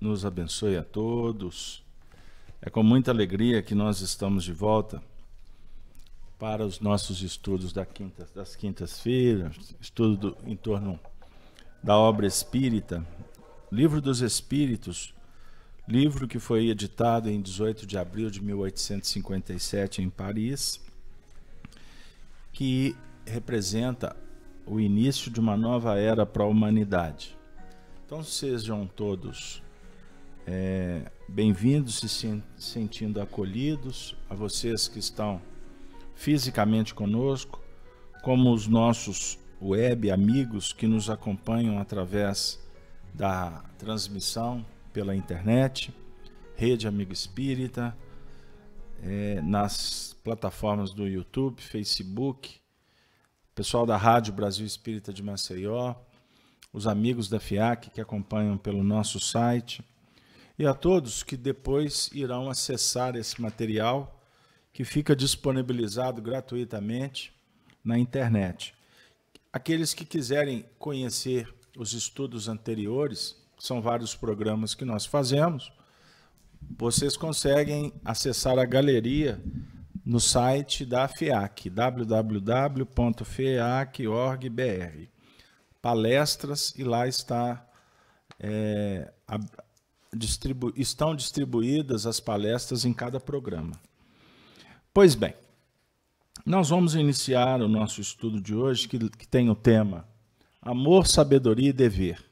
nos abençoe a todos. É com muita alegria que nós estamos de volta para os nossos estudos da quinta, das quintas-feiras, estudo do, em torno da obra espírita, Livro dos Espíritos, livro que foi editado em 18 de abril de 1857 em Paris, que representa o início de uma nova era para a humanidade. Então sejam todos é, bem-vindos, se sentindo acolhidos, a vocês que estão fisicamente conosco, como os nossos web amigos que nos acompanham através da transmissão pela internet, Rede Amigo Espírita, é, nas plataformas do YouTube, Facebook, pessoal da Rádio Brasil Espírita de Maceió, os amigos da FIAC que acompanham pelo nosso site e a todos que depois irão acessar esse material que fica disponibilizado gratuitamente na internet. Aqueles que quiserem conhecer os estudos anteriores, são vários programas que nós fazemos, vocês conseguem acessar a galeria no site da FEAC, www.feac.org.br. Palestras, e lá está, é, distribu estão distribuídas as palestras em cada programa. Pois bem, nós vamos iniciar o nosso estudo de hoje, que, que tem o tema Amor, Sabedoria e Dever.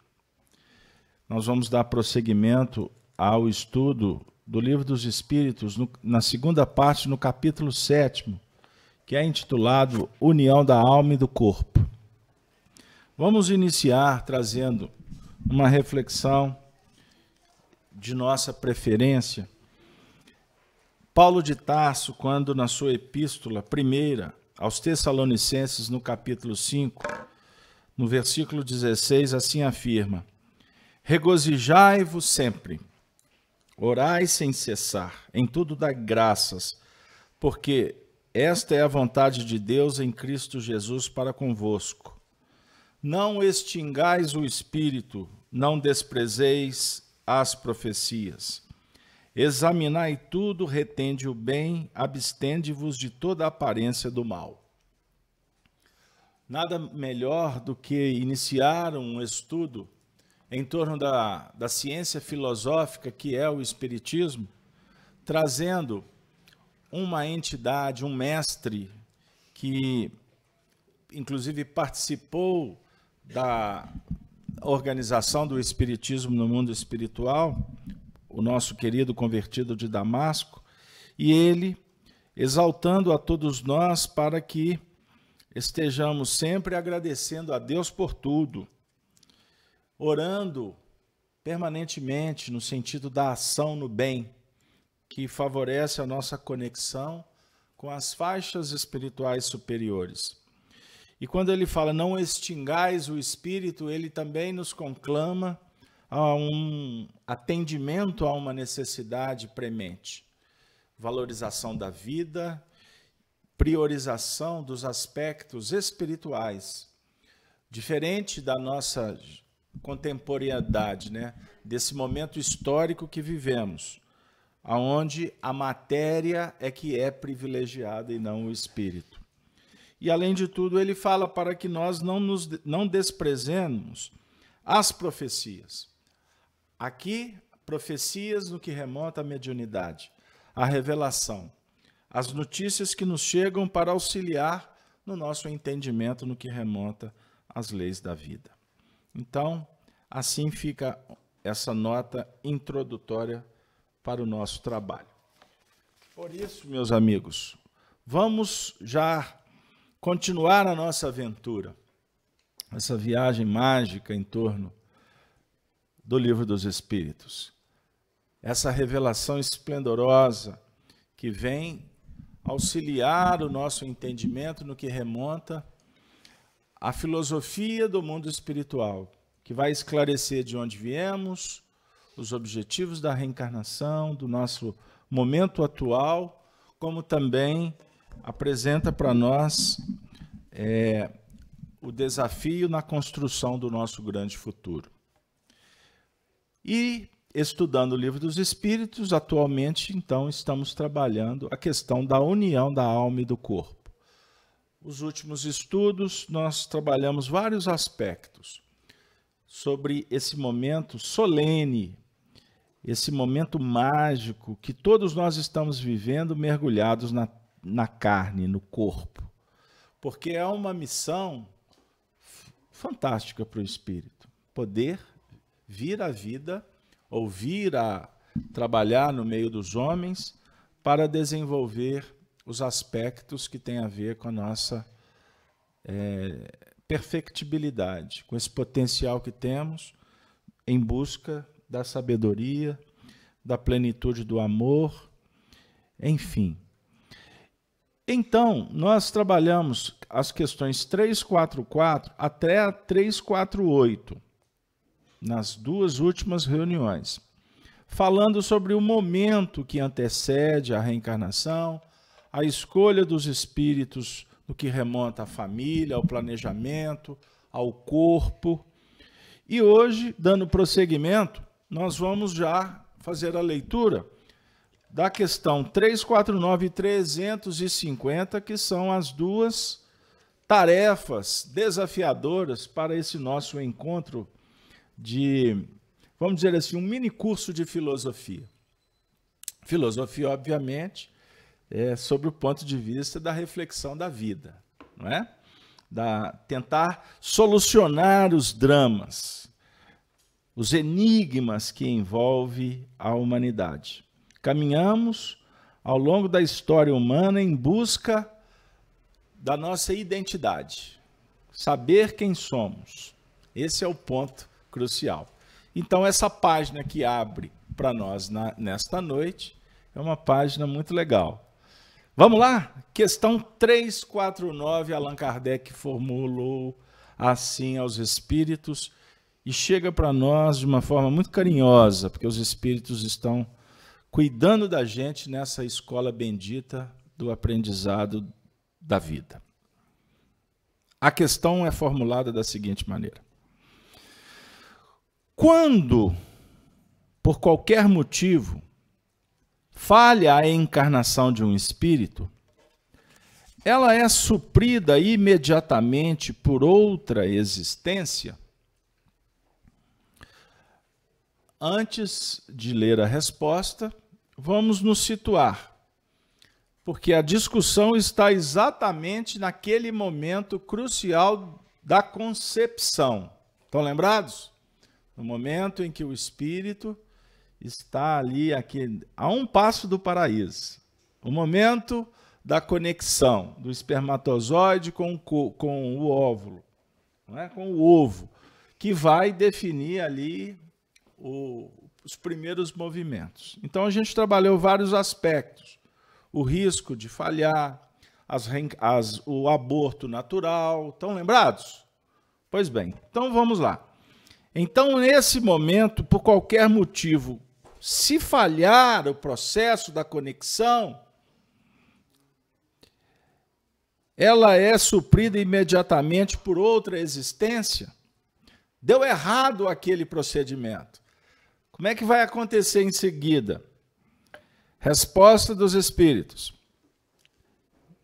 Nós vamos dar prosseguimento ao estudo do Livro dos Espíritos, no, na segunda parte, no capítulo 7, que é intitulado União da Alma e do Corpo. Vamos iniciar trazendo uma reflexão de nossa preferência. Paulo de Tarso, quando na sua epístola primeira aos Tessalonicenses, no capítulo 5, no versículo 16, assim afirma: Regozijai-vos sempre Orai sem cessar, em tudo dai graças, porque esta é a vontade de Deus em Cristo Jesus para convosco. Não extingais o espírito, não desprezeis as profecias. Examinai tudo, retende o bem, abstende-vos de toda aparência do mal. Nada melhor do que iniciar um estudo em torno da, da ciência filosófica que é o Espiritismo, trazendo uma entidade, um mestre que, inclusive, participou da organização do Espiritismo no mundo espiritual, o nosso querido convertido de Damasco, e ele exaltando a todos nós para que estejamos sempre agradecendo a Deus por tudo orando permanentemente no sentido da ação no bem, que favorece a nossa conexão com as faixas espirituais superiores. E quando ele fala não extingais o espírito, ele também nos conclama a um atendimento a uma necessidade premente. Valorização da vida, priorização dos aspectos espirituais. Diferente da nossa contemporaneidade, né, desse momento histórico que vivemos, aonde a matéria é que é privilegiada e não o espírito. E além de tudo, ele fala para que nós não nos não desprezemos as profecias. Aqui, profecias no que remonta à mediunidade, à revelação, as notícias que nos chegam para auxiliar no nosso entendimento no que remonta às leis da vida. Então, assim fica essa nota introdutória para o nosso trabalho. Por isso, meus amigos, vamos já continuar a nossa aventura, essa viagem mágica em torno do Livro dos Espíritos. Essa revelação esplendorosa que vem auxiliar o nosso entendimento no que remonta a filosofia do mundo espiritual, que vai esclarecer de onde viemos, os objetivos da reencarnação, do nosso momento atual, como também apresenta para nós é, o desafio na construção do nosso grande futuro. E estudando o livro dos Espíritos, atualmente, então, estamos trabalhando a questão da união da alma e do corpo. Os últimos estudos, nós trabalhamos vários aspectos sobre esse momento solene, esse momento mágico que todos nós estamos vivendo mergulhados na, na carne, no corpo. Porque é uma missão fantástica para o espírito poder vir à vida ou vir a trabalhar no meio dos homens para desenvolver os aspectos que têm a ver com a nossa é, perfectibilidade, com esse potencial que temos em busca da sabedoria, da plenitude do amor, enfim. Então, nós trabalhamos as questões 344 até a 348, nas duas últimas reuniões, falando sobre o momento que antecede a reencarnação, a escolha dos espíritos no que remonta à família, ao planejamento, ao corpo. E hoje, dando prosseguimento, nós vamos já fazer a leitura da questão 349 e 350, que são as duas tarefas desafiadoras para esse nosso encontro de, vamos dizer assim, um mini curso de filosofia. Filosofia, obviamente, é sobre o ponto de vista da reflexão da vida, não é? Da tentar solucionar os dramas, os enigmas que envolve a humanidade. Caminhamos ao longo da história humana em busca da nossa identidade, saber quem somos. Esse é o ponto crucial. Então, essa página que abre para nós na, nesta noite é uma página muito legal. Vamos lá? Questão 349, Allan Kardec formulou assim aos espíritos e chega para nós de uma forma muito carinhosa, porque os espíritos estão cuidando da gente nessa escola bendita do aprendizado da vida. A questão é formulada da seguinte maneira: Quando, por qualquer motivo, falha a encarnação de um espírito, ela é suprida imediatamente por outra existência? Antes de ler a resposta, vamos nos situar, porque a discussão está exatamente naquele momento crucial da concepção. Estão lembrados? No momento em que o espírito está ali aqui, a um passo do paraíso. O momento da conexão do espermatozoide com, com o óvulo, não é? com o ovo, que vai definir ali o, os primeiros movimentos. Então a gente trabalhou vários aspectos: o risco de falhar, as, as, o aborto natural. Estão lembrados? Pois bem, então vamos lá. Então, nesse momento, por qualquer motivo, se falhar o processo da conexão, ela é suprida imediatamente por outra existência. Deu errado aquele procedimento. Como é que vai acontecer em seguida? Resposta dos espíritos.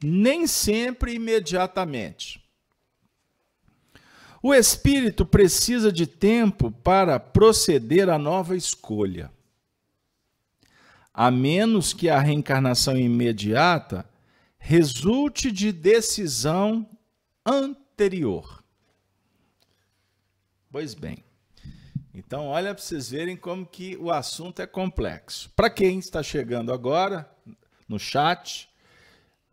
Nem sempre imediatamente. O espírito precisa de tempo para proceder à nova escolha. A menos que a reencarnação imediata resulte de decisão anterior. Pois bem, então, olha para vocês verem como que o assunto é complexo. Para quem está chegando agora no chat,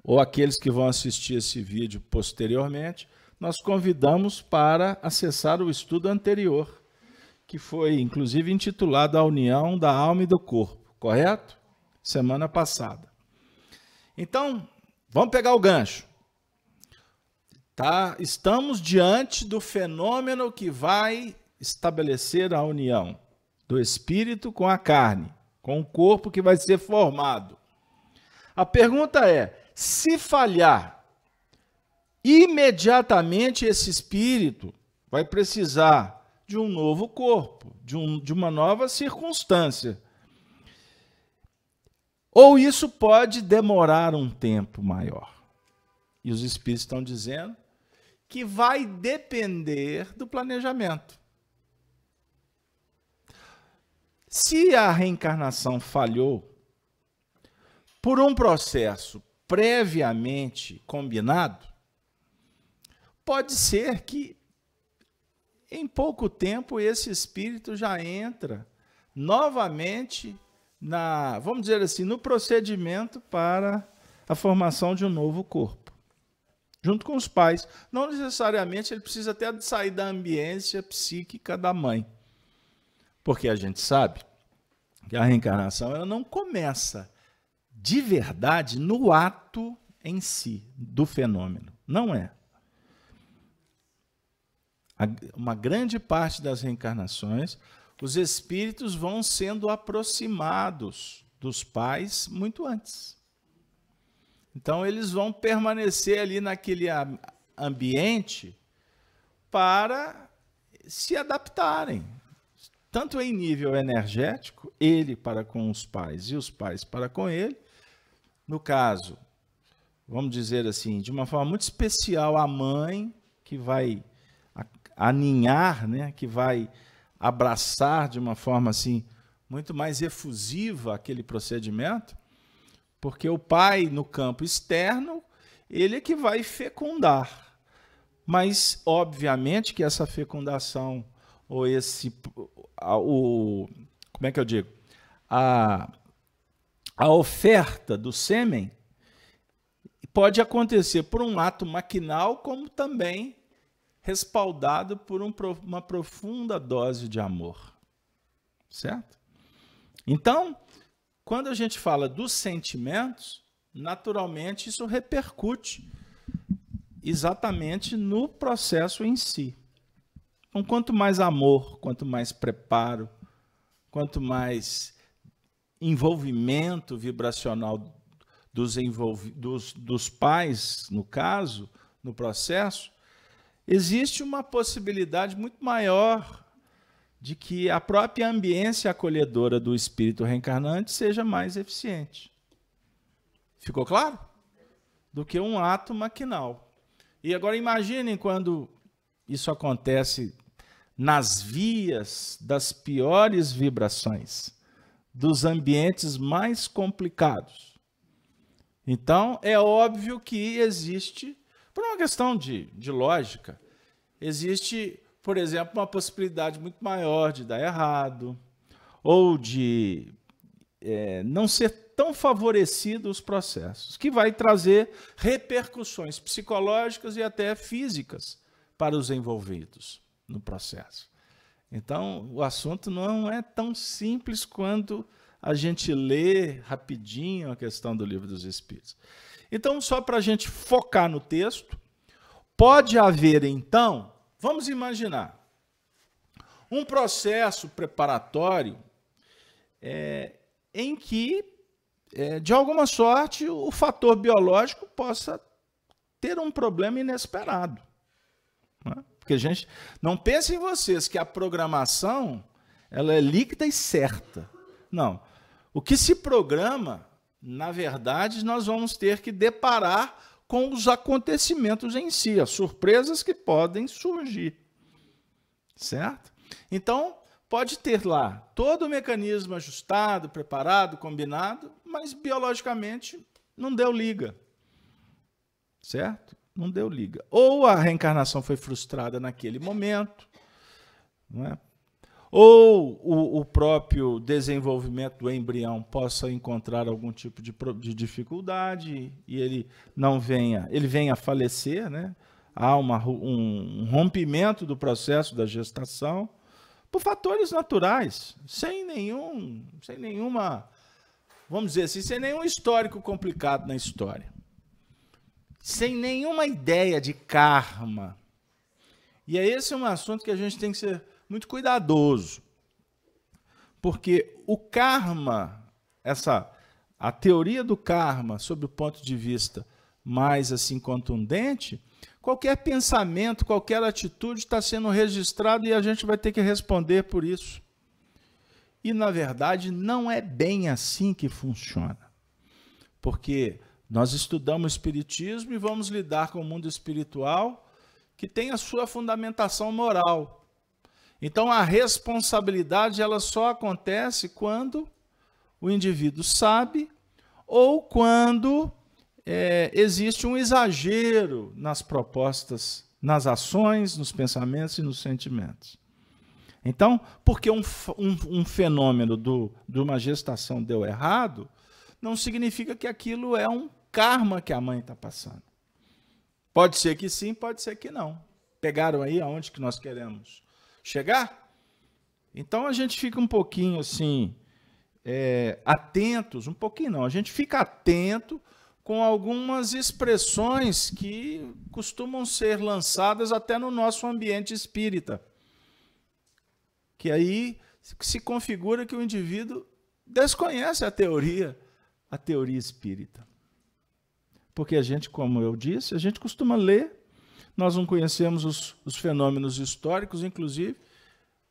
ou aqueles que vão assistir esse vídeo posteriormente, nós convidamos para acessar o estudo anterior, que foi inclusive intitulado A União da Alma e do Corpo, correto? Semana passada. Então, vamos pegar o gancho. Tá? Estamos diante do fenômeno que vai estabelecer a união do espírito com a carne, com o corpo que vai ser formado. A pergunta é: se falhar, imediatamente esse espírito vai precisar de um novo corpo, de, um, de uma nova circunstância. Ou isso pode demorar um tempo maior. E os espíritos estão dizendo que vai depender do planejamento. Se a reencarnação falhou por um processo previamente combinado, pode ser que em pouco tempo esse espírito já entra novamente na, vamos dizer assim, no procedimento para a formação de um novo corpo, junto com os pais. Não necessariamente ele precisa até sair da ambiência psíquica da mãe, porque a gente sabe que a reencarnação ela não começa de verdade no ato em si do fenômeno, não é. Uma grande parte das reencarnações os espíritos vão sendo aproximados dos pais muito antes. Então, eles vão permanecer ali naquele ambiente para se adaptarem, tanto em nível energético, ele para com os pais e os pais para com ele. No caso, vamos dizer assim, de uma forma muito especial, a mãe que vai aninhar, né, que vai abraçar de uma forma assim muito mais efusiva aquele procedimento, porque o pai no campo externo, ele é que vai fecundar. Mas obviamente que essa fecundação ou esse o como é que eu digo? A a oferta do sêmen pode acontecer por um ato maquinal, como também respaldado por um, uma profunda dose de amor. Certo? Então, quando a gente fala dos sentimentos, naturalmente isso repercute exatamente no processo em si. Então, quanto mais amor, quanto mais preparo, quanto mais envolvimento vibracional dos, envolvi dos, dos pais, no caso, no processo, existe uma possibilidade muito maior de que a própria ambiência acolhedora do espírito reencarnante seja mais eficiente. Ficou claro? Do que um ato maquinal. E agora imaginem quando isso acontece nas vias das piores vibrações, dos ambientes mais complicados. Então, é óbvio que existe por uma questão de, de lógica, existe, por exemplo, uma possibilidade muito maior de dar errado, ou de é, não ser tão favorecido os processos, que vai trazer repercussões psicológicas e até físicas para os envolvidos no processo. Então, o assunto não é tão simples quanto a gente lê rapidinho a questão do livro dos Espíritos. Então, só para a gente focar no texto, pode haver então, vamos imaginar, um processo preparatório é, em que, é, de alguma sorte, o fator biológico possa ter um problema inesperado. Né? Porque a gente não pense em vocês que a programação ela é líquida e certa. Não. O que se programa na verdade, nós vamos ter que deparar com os acontecimentos em si, as surpresas que podem surgir. Certo? Então, pode ter lá todo o mecanismo ajustado, preparado, combinado, mas biologicamente não deu liga. Certo? Não deu liga. Ou a reencarnação foi frustrada naquele momento, não é? ou o, o, próprio desenvolvimento do embrião possa encontrar algum tipo de, de, dificuldade e ele não venha, ele venha a falecer, né? Há uma, um, um rompimento do processo da gestação por fatores naturais, sem nenhum, sem nenhuma, vamos dizer assim, sem nenhum histórico complicado na história, sem nenhuma ideia de karma. E é esse um assunto que a gente tem que ser muito cuidadoso. Porque o karma, essa a teoria do karma, sob o ponto de vista mais assim contundente, qualquer pensamento, qualquer atitude está sendo registrado e a gente vai ter que responder por isso. E, na verdade, não é bem assim que funciona. Porque nós estudamos Espiritismo e vamos lidar com o mundo espiritual que tem a sua fundamentação moral. Então, a responsabilidade ela só acontece quando o indivíduo sabe ou quando é, existe um exagero nas propostas, nas ações, nos pensamentos e nos sentimentos. Então, porque um, um, um fenômeno do, de uma gestação deu errado, não significa que aquilo é um karma que a mãe está passando. Pode ser que sim, pode ser que não. Pegaram aí aonde que nós queremos chegar? Então a gente fica um pouquinho assim, é, atentos, um pouquinho não, a gente fica atento com algumas expressões que costumam ser lançadas até no nosso ambiente espírita. Que aí se configura que o indivíduo desconhece a teoria, a teoria espírita. Porque a gente, como eu disse, a gente costuma ler, nós não conhecemos os, os fenômenos históricos, inclusive,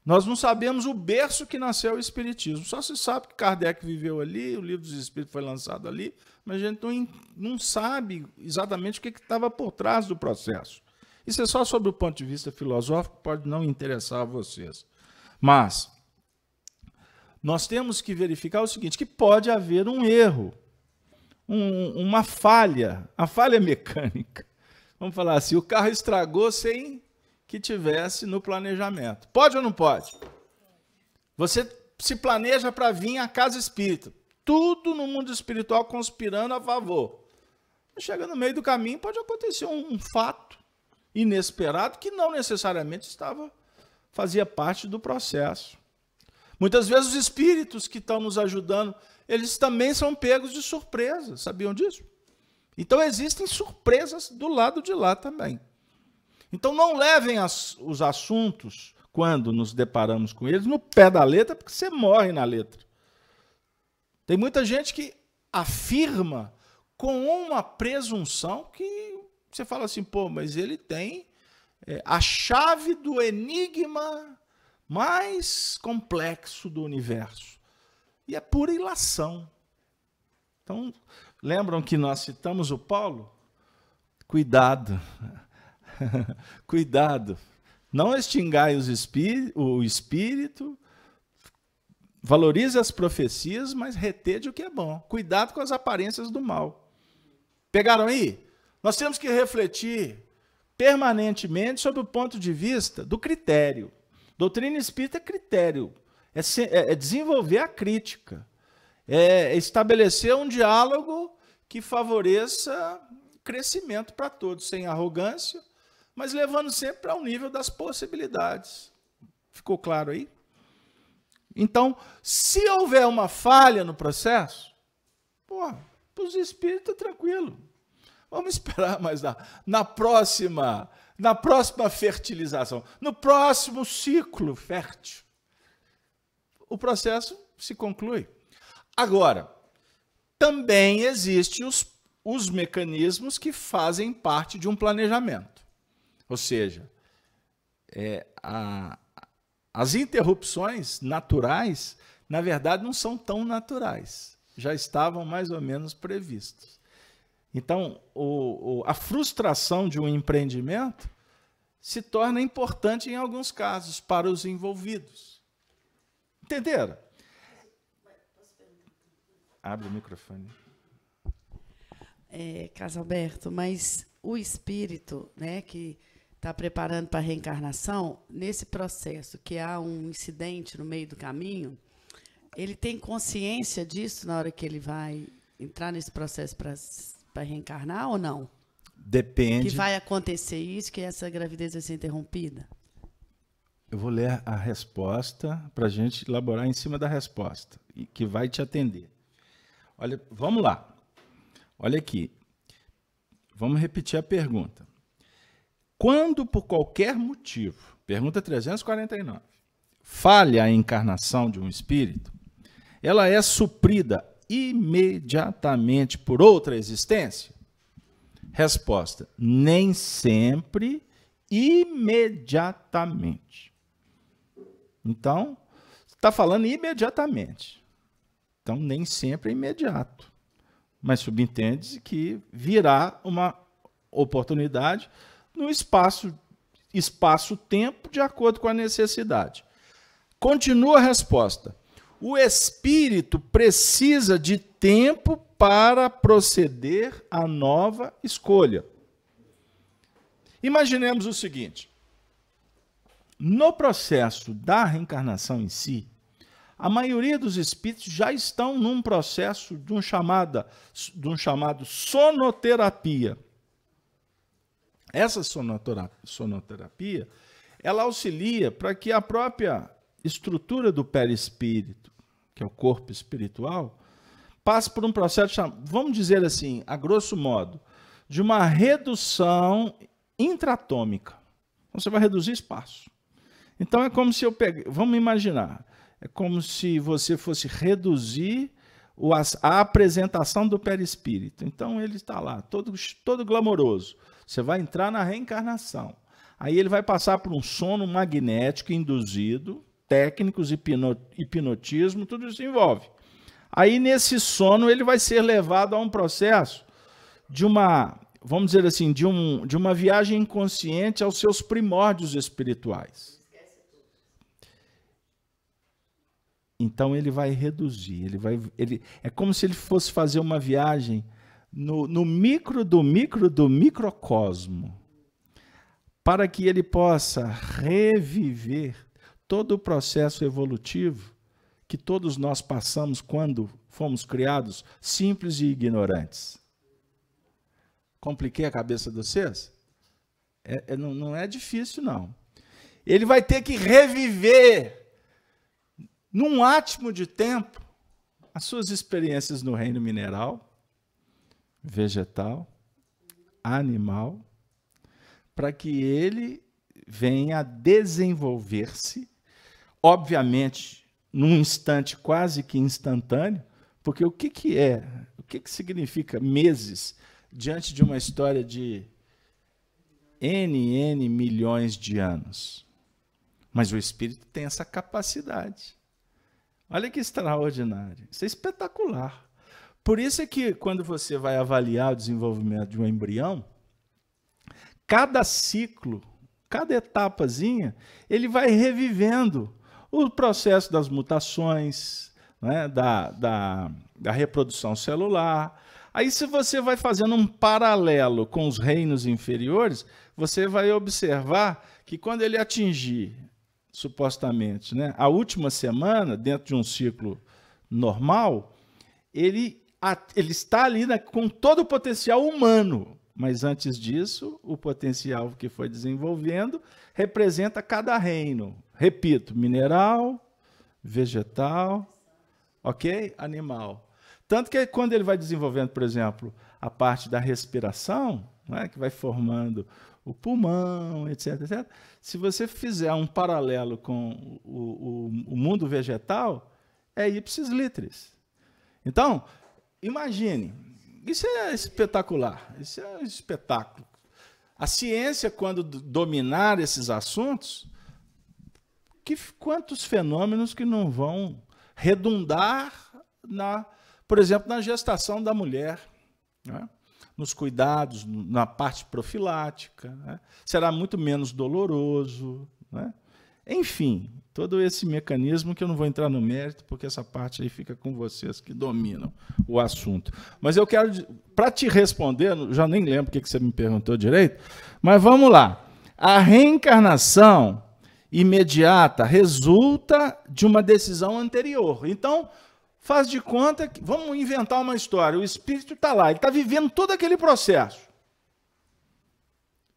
nós não sabemos o berço que nasceu o Espiritismo. Só se sabe que Kardec viveu ali, o livro dos Espíritos foi lançado ali, mas a gente não, não sabe exatamente o que estava por trás do processo. Isso é só sobre o ponto de vista filosófico, pode não interessar a vocês. Mas nós temos que verificar o seguinte: que pode haver um erro, um, uma falha, a falha mecânica. Vamos falar assim: o carro estragou sem que tivesse no planejamento. Pode ou não pode? Você se planeja para vir à casa espírita. Tudo no mundo espiritual conspirando a favor. Chega no meio do caminho, pode acontecer um, um fato inesperado que não necessariamente estava fazia parte do processo. Muitas vezes os espíritos que estão nos ajudando, eles também são pegos de surpresa. Sabiam disso? Então existem surpresas do lado de lá também. Então não levem as, os assuntos, quando nos deparamos com eles, no pé da letra, porque você morre na letra. Tem muita gente que afirma com uma presunção que você fala assim, pô, mas ele tem é, a chave do enigma mais complexo do universo. E é pura ilação. Então, lembram que nós citamos o Paulo? Cuidado. Cuidado. Não extingai o espírito, valorize as profecias, mas retede o que é bom. Cuidado com as aparências do mal. Pegaram aí? Nós temos que refletir permanentemente sobre o ponto de vista do critério. Doutrina espírita é critério, é, é, é desenvolver a crítica, é estabelecer um diálogo que favoreça crescimento para todos, sem arrogância, mas levando sempre ao nível das possibilidades. Ficou claro aí? Então, se houver uma falha no processo, pô, para os espíritos tranquilo. Vamos esperar mais na, na próxima, na próxima fertilização, no próximo ciclo fértil. O processo se conclui. Agora, também existem os, os mecanismos que fazem parte de um planejamento. Ou seja, é, a, as interrupções naturais, na verdade, não são tão naturais. Já estavam mais ou menos previstos. Então, o, o, a frustração de um empreendimento se torna importante em alguns casos para os envolvidos. Entenderam? Abre o microfone. É, Casalberto, mas o espírito, né, que está preparando para a reencarnação, nesse processo que há um incidente no meio do caminho, ele tem consciência disso na hora que ele vai entrar nesse processo para reencarnar ou não? Depende. Que vai acontecer isso, que essa gravidez vai ser interrompida? Eu vou ler a resposta para a gente elaborar em cima da resposta, que vai te atender. Olha, vamos lá. Olha aqui. Vamos repetir a pergunta. Quando, por qualquer motivo, pergunta 349, falha a encarnação de um espírito, ela é suprida imediatamente por outra existência? Resposta: nem sempre imediatamente. Então, está falando imediatamente. Então, nem sempre é imediato. Mas subentende-se que virá uma oportunidade no espaço espaço-tempo de acordo com a necessidade. Continua a resposta. O espírito precisa de tempo para proceder à nova escolha. Imaginemos o seguinte: no processo da reencarnação em si, a maioria dos espíritos já estão num processo de um, chamada, de um chamado sonoterapia. Essa sonoterapia, ela auxilia para que a própria estrutura do perispírito, que é o corpo espiritual, passe por um processo, vamos dizer assim, a grosso modo, de uma redução intratômica. Então, você vai reduzir espaço. Então é como se eu pegue, vamos imaginar, é como se você fosse reduzir a, apresentação do perispírito. Então ele está lá, todo, todo glamouroso. Você vai entrar na reencarnação. Aí ele vai passar por um sono magnético induzido, técnicos, hipno, hipnotismo, tudo isso envolve. Aí nesse sono ele vai ser levado a um processo de uma, vamos dizer assim, de, um, de uma viagem inconsciente aos seus primórdios espirituais. Então ele vai reduzir, ele vai, ele, é como se ele fosse fazer uma viagem no, no micro do micro do microcosmo, para que ele possa reviver todo o processo evolutivo que todos nós passamos quando fomos criados simples e ignorantes. Compliquei a cabeça de vocês? É, é, não, não é difícil, não. Ele vai ter que reviver num átimo de tempo, as suas experiências no reino mineral, vegetal, animal, para que ele venha a desenvolver-se, obviamente, num instante quase que instantâneo, porque o que, que é, o que, que significa meses diante de uma história de N, N milhões de anos? Mas o espírito tem essa capacidade Olha que extraordinário. Isso é espetacular. Por isso é que quando você vai avaliar o desenvolvimento de um embrião, cada ciclo, cada etapazinha, ele vai revivendo o processo das mutações, né, da, da, da reprodução celular. Aí, se você vai fazendo um paralelo com os reinos inferiores, você vai observar que quando ele atingir supostamente, né, a última semana, dentro de um ciclo normal, ele, ele está ali com todo o potencial humano. Mas antes disso, o potencial que foi desenvolvendo representa cada reino. Repito, mineral, vegetal, ok? Animal. Tanto que quando ele vai desenvolvendo, por exemplo, a parte da respiração, né, que vai formando o pulmão, etc, etc. Se você fizer um paralelo com o, o, o mundo vegetal, é ipsis litris. Então, imagine, isso é espetacular, isso é um espetáculo. A ciência, quando dominar esses assuntos, que, quantos fenômenos que não vão redundar na, por exemplo, na gestação da mulher. Né? Nos cuidados, na parte profilática, né? será muito menos doloroso. Né? Enfim, todo esse mecanismo que eu não vou entrar no mérito, porque essa parte aí fica com vocês que dominam o assunto. Mas eu quero, para te responder, já nem lembro o que você me perguntou direito, mas vamos lá. A reencarnação imediata resulta de uma decisão anterior. Então, faz de conta que. Vamos inventar uma história. O espírito está lá, ele está vivendo todo aquele processo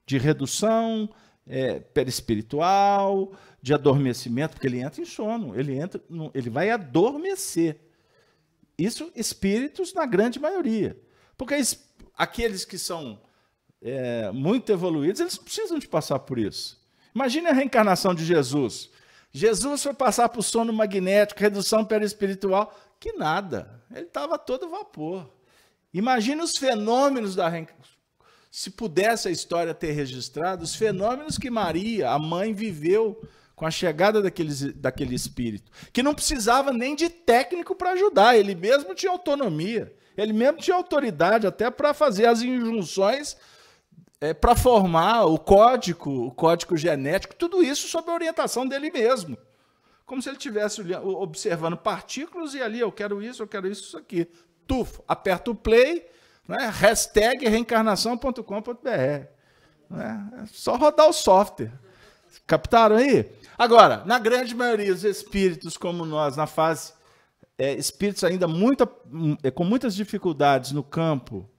de redução é, perispiritual, de adormecimento, porque ele entra em sono, ele, entra, ele vai adormecer. Isso, espíritos, na grande maioria. Porque aqueles que são é, muito evoluídos, eles precisam de passar por isso. Imagine a reencarnação de Jesus. Jesus foi passar por sono magnético, redução perispiritual. Que nada. Ele estava todo vapor. Imagina os fenômenos da. Se pudesse a história ter registrado os fenômenos que Maria, a mãe, viveu com a chegada daquele, daquele espírito, que não precisava nem de técnico para ajudar, ele mesmo tinha autonomia, ele mesmo tinha autoridade até para fazer as injunções é, para formar o código, o código genético, tudo isso sob a orientação dele mesmo. Como se ele estivesse observando partículas e ali eu quero isso, eu quero isso, isso aqui. Tuf, aperta o play, né? hashtag reencarnação.com.br. Né? É só rodar o software. Captaram aí? Agora, na grande maioria, os espíritos como nós, na fase, é, espíritos ainda muita, é, com muitas dificuldades no campo,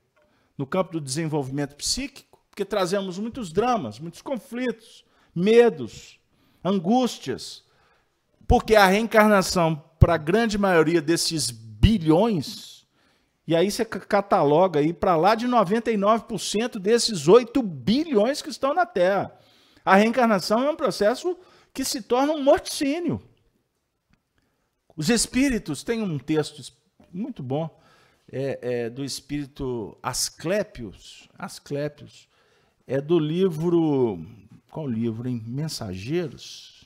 no campo do desenvolvimento psíquico, porque trazemos muitos dramas, muitos conflitos, medos, angústias, porque a reencarnação, para a grande maioria desses bilhões, e aí você cataloga aí para lá de 99% desses 8 bilhões que estão na Terra. A reencarnação é um processo que se torna um morticínio. Os espíritos, tem um texto muito bom é, é, do espírito Asclépios, Asclépios, é do livro, qual livro, hein? Mensageiros?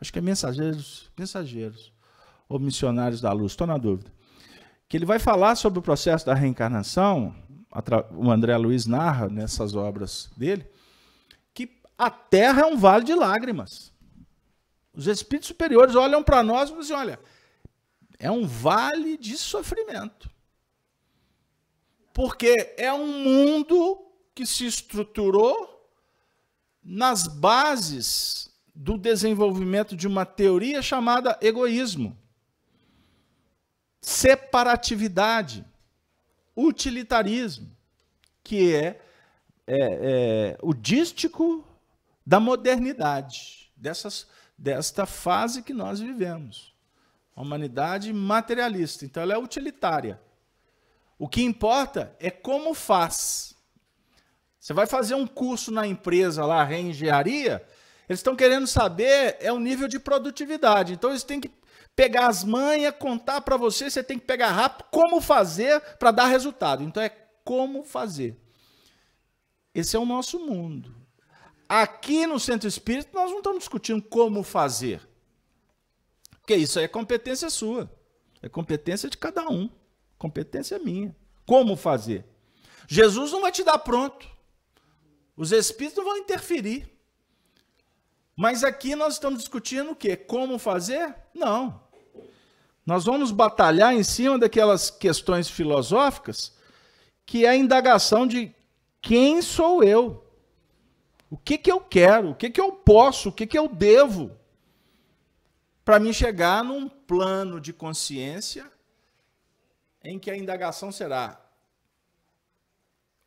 Acho que é Mensageiros, Mensageiros, ou Missionários da Luz, estou na dúvida. Que ele vai falar sobre o processo da reencarnação, o André Luiz narra nessas obras dele, que a Terra é um vale de lágrimas. Os espíritos superiores olham para nós e dizem: olha, é um vale de sofrimento. Porque é um mundo que se estruturou nas bases do desenvolvimento de uma teoria chamada egoísmo, separatividade, utilitarismo, que é, é, é o dístico da modernidade, dessas desta fase que nós vivemos. A humanidade materialista, então ela é utilitária. O que importa é como faz. Você vai fazer um curso na empresa lá, reengenharia, eles estão querendo saber é o nível de produtividade. Então eles têm que pegar as manhas, contar para você, você tem que pegar rápido como fazer para dar resultado. Então é como fazer. Esse é o nosso mundo. Aqui no Centro Espírita, nós não estamos discutindo como fazer. Porque isso é competência sua. É competência de cada um. Competência minha. Como fazer? Jesus não vai te dar pronto. Os espíritos não vão interferir. Mas aqui nós estamos discutindo o quê? Como fazer? Não. Nós vamos batalhar em cima daquelas questões filosóficas que é a indagação de quem sou eu? O que, que eu quero? O que, que eu posso? O que, que eu devo? Para me chegar num plano de consciência em que a indagação será,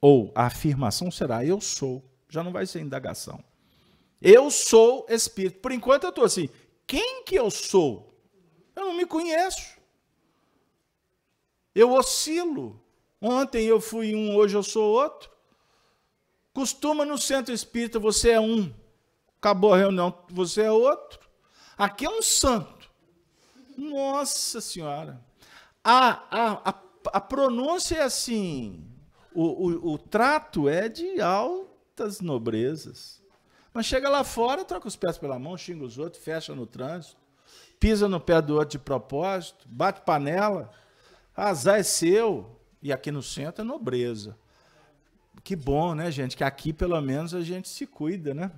ou a afirmação será, eu sou. Já não vai ser indagação. Eu sou espírito. Por enquanto eu estou assim, quem que eu sou? Eu não me conheço. Eu oscilo. Ontem eu fui um, hoje eu sou outro. Costuma no centro espírita você é um, acabou a reunião, você é outro. Aqui é um santo. Nossa Senhora. A, a, a, a pronúncia é assim, o, o, o trato é de altas nobrezas. Mas chega lá fora, troca os pés pela mão, xinga os outros, fecha no trânsito, pisa no pé do outro de propósito, bate panela. Azar é seu. E aqui no centro é nobreza. Que bom, né, gente? Que aqui pelo menos a gente se cuida, né?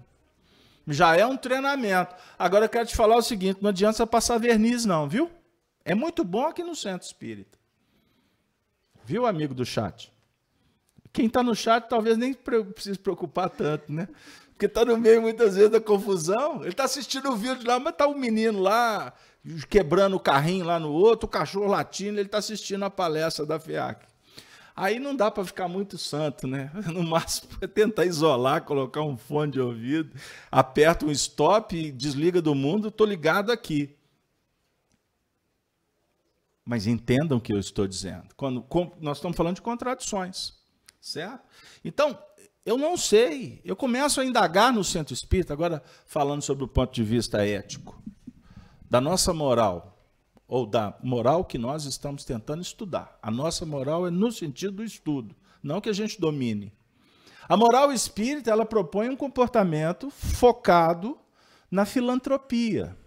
Já é um treinamento. Agora eu quero te falar o seguinte: não adianta você passar verniz, não, viu? É muito bom aqui no Centro Espírita. Viu, amigo do chat? Quem está no chat talvez nem precise preocupar tanto, né? Porque está no meio muitas vezes da confusão. Ele está assistindo o vídeo lá, mas o um menino lá quebrando o carrinho lá no outro, o cachorro latindo, ele está assistindo a palestra da FIAC. Aí não dá para ficar muito santo, né? No máximo é tentar isolar, colocar um fone de ouvido, aperta um stop desliga do mundo, estou ligado aqui. Mas entendam o que eu estou dizendo. Quando nós estamos falando de contradições, certo? Então, eu não sei. Eu começo a indagar no centro espírita, agora falando sobre o ponto de vista ético, da nossa moral ou da moral que nós estamos tentando estudar. A nossa moral é no sentido do estudo, não que a gente domine. A moral espírita, ela propõe um comportamento focado na filantropia,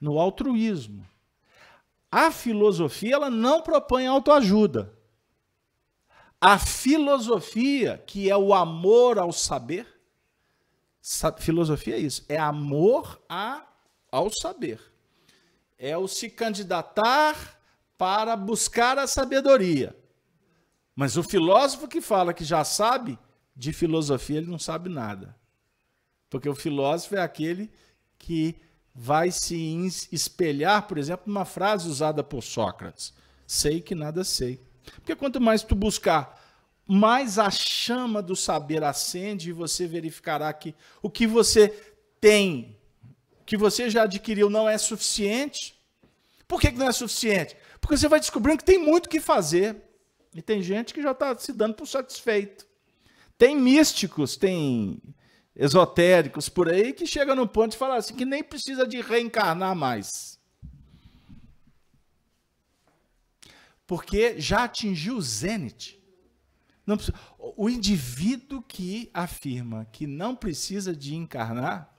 no altruísmo. A filosofia ela não propõe autoajuda. A filosofia, que é o amor ao saber, filosofia é isso, é amor a, ao saber. É o se candidatar para buscar a sabedoria. Mas o filósofo que fala que já sabe, de filosofia ele não sabe nada. Porque o filósofo é aquele que vai se espelhar, por exemplo, numa frase usada por Sócrates: sei que nada sei. Porque quanto mais tu buscar, mais a chama do saber acende e você verificará que o que você tem, que você já adquiriu, não é suficiente. Por que, que não é suficiente? Porque você vai descobrindo que tem muito o que fazer. E tem gente que já está se dando por satisfeito. Tem místicos, tem esotéricos por aí que chegam no ponto de falar assim que nem precisa de reencarnar mais. Porque já atingiu o zênite. Não precisa. O indivíduo que afirma que não precisa de encarnar,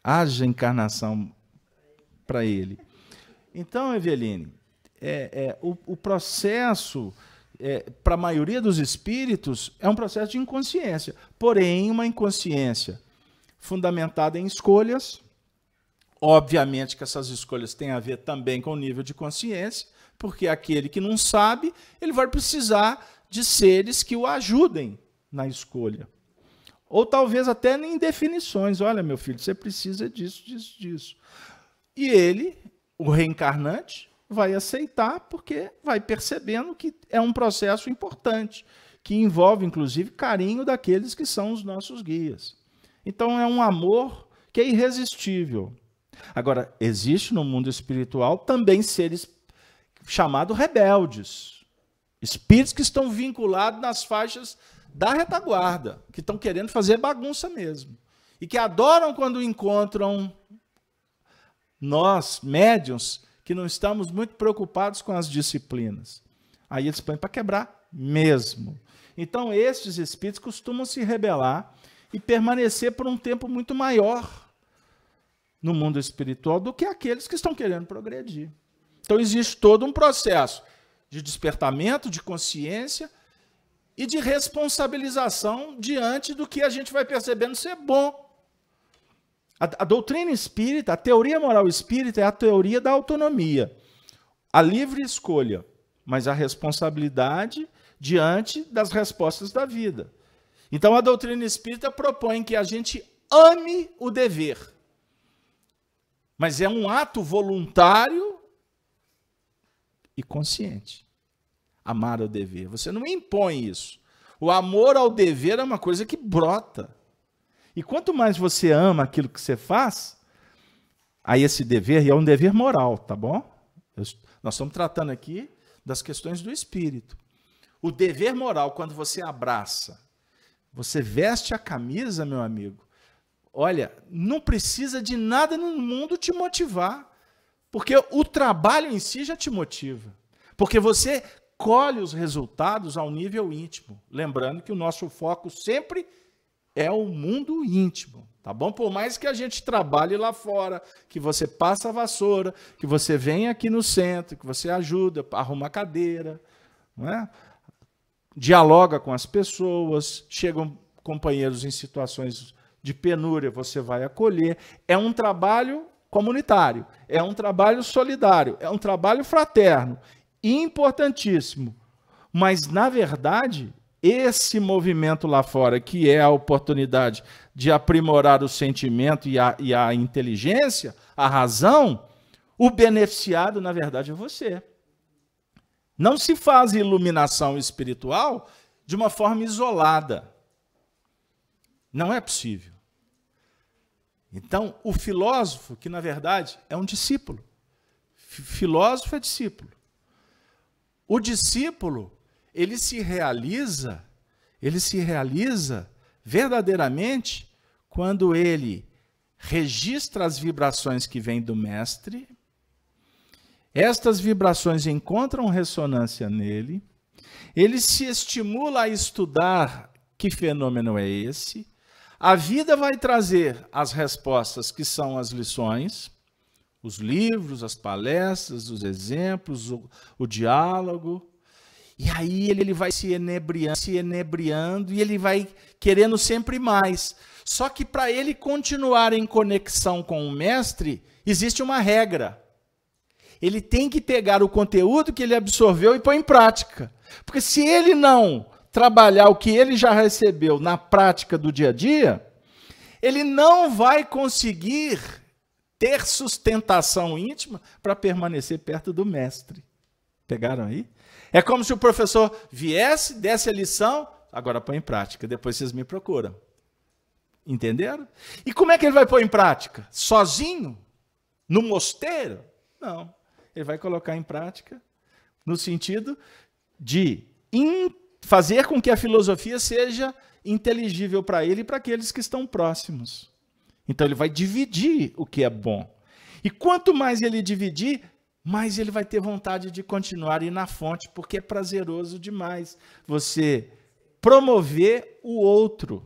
haja encarnação para ele. Então, Eveline, é, é, o, o processo é, para a maioria dos espíritos, é um processo de inconsciência. Porém, uma inconsciência fundamentada em escolhas. Obviamente que essas escolhas têm a ver também com o nível de consciência, porque aquele que não sabe, ele vai precisar de seres que o ajudem na escolha. Ou talvez até em definições. Olha, meu filho, você precisa disso, disso, disso. E ele, o reencarnante, vai aceitar porque vai percebendo que é um processo importante, que envolve inclusive carinho daqueles que são os nossos guias. Então é um amor que é irresistível. Agora, existe no mundo espiritual também seres chamados rebeldes, espíritos que estão vinculados nas faixas da retaguarda, que estão querendo fazer bagunça mesmo. E que adoram quando encontram nós, médiums, que não estamos muito preocupados com as disciplinas. Aí eles põem para quebrar mesmo. Então, estes espíritos costumam se rebelar e permanecer por um tempo muito maior no mundo espiritual do que aqueles que estão querendo progredir. Então, existe todo um processo de despertamento, de consciência e de responsabilização diante do que a gente vai percebendo ser bom a, a doutrina espírita, a teoria moral espírita é a teoria da autonomia, a livre escolha, mas a responsabilidade diante das respostas da vida. Então a doutrina espírita propõe que a gente ame o dever. Mas é um ato voluntário e consciente. Amar o dever. Você não impõe isso. O amor ao dever é uma coisa que brota. E quanto mais você ama aquilo que você faz, aí esse dever, e é um dever moral, tá bom? nós estamos tratando aqui das questões do espírito. O dever moral, quando você abraça, você veste a camisa, meu amigo, olha, não precisa de nada no mundo te motivar, porque o trabalho em si já te motiva. Porque você colhe os resultados ao nível íntimo. Lembrando que o nosso foco sempre é o mundo íntimo, tá bom? Por mais que a gente trabalhe lá fora, que você passa a vassoura, que você vem aqui no centro, que você ajuda, arruma cadeira, não é? dialoga com as pessoas, chegam companheiros em situações de penúria, você vai acolher. É um trabalho comunitário, é um trabalho solidário, é um trabalho fraterno, importantíssimo. Mas, na verdade, esse movimento lá fora, que é a oportunidade de aprimorar o sentimento e a, e a inteligência, a razão, o beneficiado, na verdade, é você. Não se faz iluminação espiritual de uma forma isolada. Não é possível. Então, o filósofo, que na verdade é um discípulo, filósofo é discípulo. O discípulo ele se realiza, ele se realiza verdadeiramente quando ele registra as vibrações que vêm do mestre, estas vibrações encontram ressonância nele, ele se estimula a estudar que fenômeno é esse, A vida vai trazer as respostas que são as lições, os livros, as palestras, os exemplos, o, o diálogo. E aí ele, ele vai se enebriando, se enebriando e ele vai querendo sempre mais. Só que para ele continuar em conexão com o mestre, existe uma regra. Ele tem que pegar o conteúdo que ele absorveu e pôr em prática. Porque se ele não trabalhar o que ele já recebeu na prática do dia a dia, ele não vai conseguir ter sustentação íntima para permanecer perto do mestre. Pegaram aí? É como se o professor viesse, desse a lição, agora põe em prática, depois vocês me procuram. Entenderam? E como é que ele vai pôr em prática? Sozinho? No mosteiro? Não. Ele vai colocar em prática no sentido de fazer com que a filosofia seja inteligível para ele e para aqueles que estão próximos. Então ele vai dividir o que é bom. E quanto mais ele dividir, mais ele vai ter vontade de continuar ir na fonte, porque é prazeroso demais você promover o outro,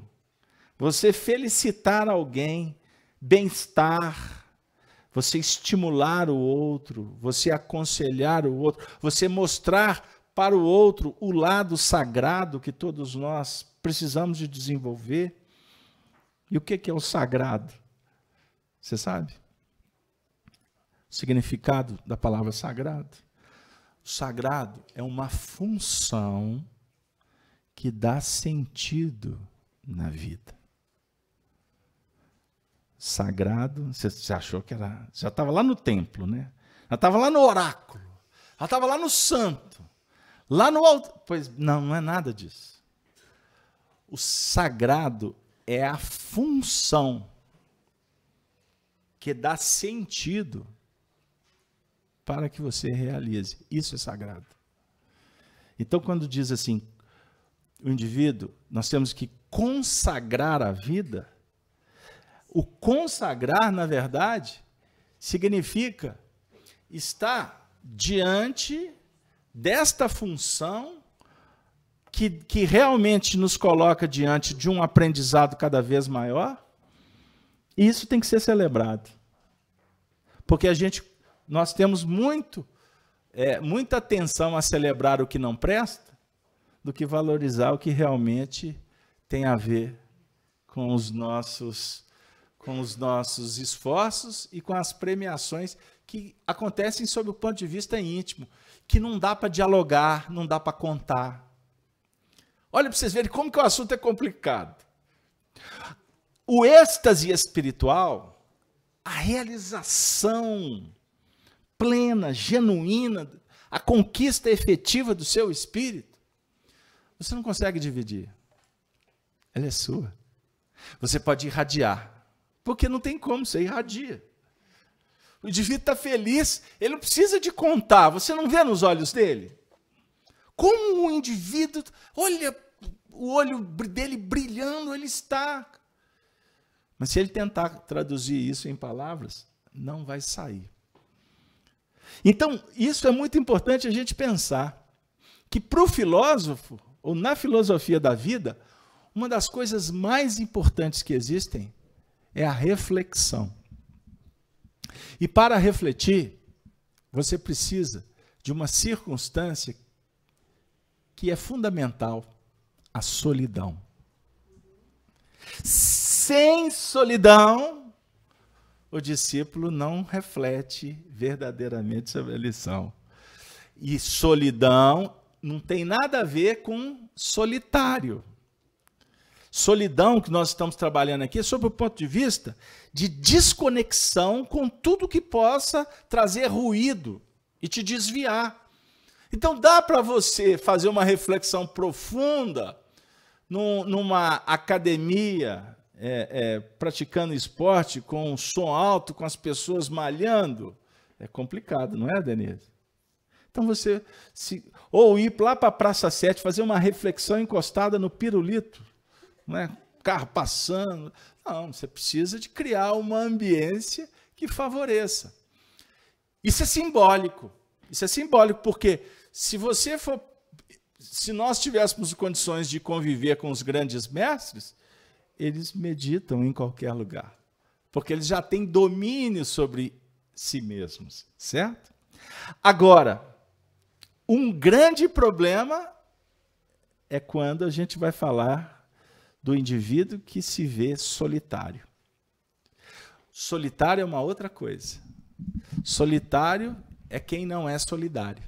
você felicitar alguém, bem-estar, você estimular o outro, você aconselhar o outro, você mostrar para o outro o lado sagrado que todos nós precisamos de desenvolver. E o que é o sagrado? Você sabe? O significado da palavra sagrado? O sagrado é uma função que dá sentido na vida. Sagrado, você achou que era. Já estava lá no templo, né? Já estava lá no oráculo. Já estava lá no santo. Lá no alto. Pois não, não é nada disso. O sagrado é a função que dá sentido para que você realize. Isso é sagrado. Então, quando diz assim, o indivíduo, nós temos que consagrar a vida, o consagrar, na verdade, significa estar diante desta função que, que realmente nos coloca diante de um aprendizado cada vez maior, isso tem que ser celebrado. Porque a gente, nós temos muito, é, muita atenção a celebrar o que não presta, do que valorizar o que realmente tem a ver com os nossos com os nossos esforços e com as premiações que acontecem sob o ponto de vista íntimo que não dá para dialogar, não dá para contar. Olha para vocês verem como que o assunto é complicado. O êxtase espiritual, a realização plena, genuína, a conquista efetiva do seu espírito, você não consegue dividir. Ela é sua. Você pode irradiar, porque não tem como, você irradia. O indivíduo está feliz, ele não precisa de contar, você não vê nos olhos dele? Como o indivíduo, olha o olho dele brilhando, ele está. Mas se ele tentar traduzir isso em palavras, não vai sair. Então, isso é muito importante a gente pensar que para o filósofo, ou na filosofia da vida, uma das coisas mais importantes que existem é a reflexão. E para refletir, você precisa de uma circunstância que é fundamental: a solidão. Sem solidão, o discípulo não reflete verdadeiramente sobre a lição. E solidão não tem nada a ver com solitário. Solidão que nós estamos trabalhando aqui é sob o ponto de vista de desconexão com tudo que possa trazer ruído e te desviar. Então dá para você fazer uma reflexão profunda num, numa academia é, é, praticando esporte com som alto, com as pessoas malhando. É complicado, não é, Denise? Então você se ou ir lá para a Praça 7 fazer uma reflexão encostada no pirulito né? carro passando. Não, você precisa de criar uma ambiência que favoreça. Isso é simbólico. Isso é simbólico porque se você for se nós tivéssemos condições de conviver com os grandes mestres, eles meditam em qualquer lugar, porque eles já têm domínio sobre si mesmos, certo? Agora, um grande problema é quando a gente vai falar do indivíduo que se vê solitário. Solitário é uma outra coisa. Solitário é quem não é solidário.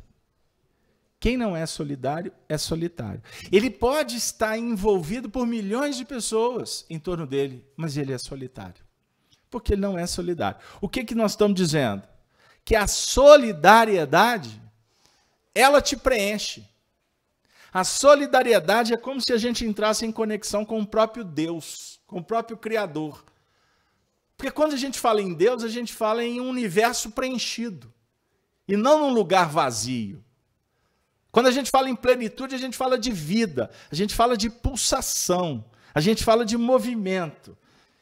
Quem não é solidário é solitário. Ele pode estar envolvido por milhões de pessoas em torno dele, mas ele é solitário. Porque ele não é solidário. O que, que nós estamos dizendo? Que a solidariedade, ela te preenche. A solidariedade é como se a gente entrasse em conexão com o próprio Deus, com o próprio Criador. Porque quando a gente fala em Deus, a gente fala em um universo preenchido e não num lugar vazio. Quando a gente fala em plenitude, a gente fala de vida, a gente fala de pulsação, a gente fala de movimento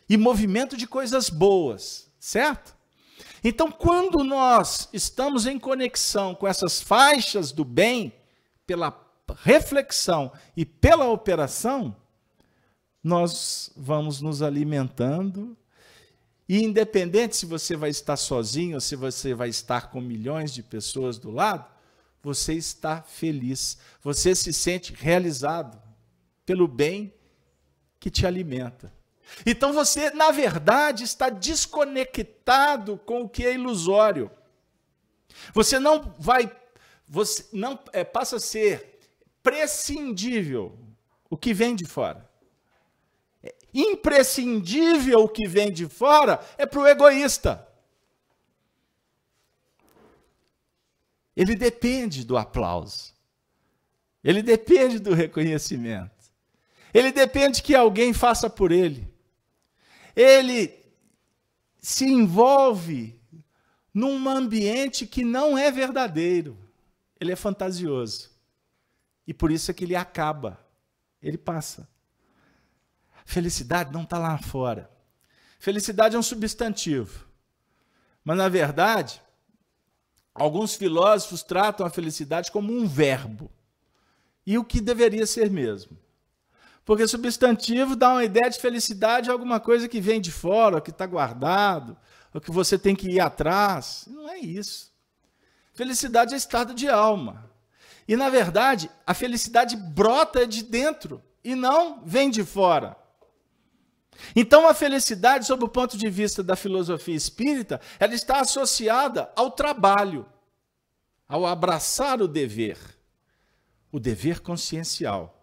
e movimento de coisas boas, certo? Então, quando nós estamos em conexão com essas faixas do bem, pela reflexão e pela operação, nós vamos nos alimentando. E independente se você vai estar sozinho ou se você vai estar com milhões de pessoas do lado, você está feliz, você se sente realizado pelo bem que te alimenta. Então você, na verdade, está desconectado com o que é ilusório. Você não vai, você não é, passa a ser prescindível o que vem de fora. É imprescindível o que vem de fora é para o egoísta. Ele depende do aplauso. Ele depende do reconhecimento. Ele depende que alguém faça por ele. Ele se envolve num ambiente que não é verdadeiro. Ele é fantasioso. E por isso é que ele acaba. Ele passa. Felicidade não está lá fora. Felicidade é um substantivo. Mas, na verdade, Alguns filósofos tratam a felicidade como um verbo. E o que deveria ser mesmo. Porque substantivo dá uma ideia de felicidade, alguma coisa que vem de fora, que está guardado, ou que você tem que ir atrás. Não é isso. Felicidade é estado de alma. E, na verdade, a felicidade brota de dentro e não vem de fora. Então, a felicidade, sob o ponto de vista da filosofia espírita, ela está associada ao trabalho, ao abraçar o dever, o dever consciencial.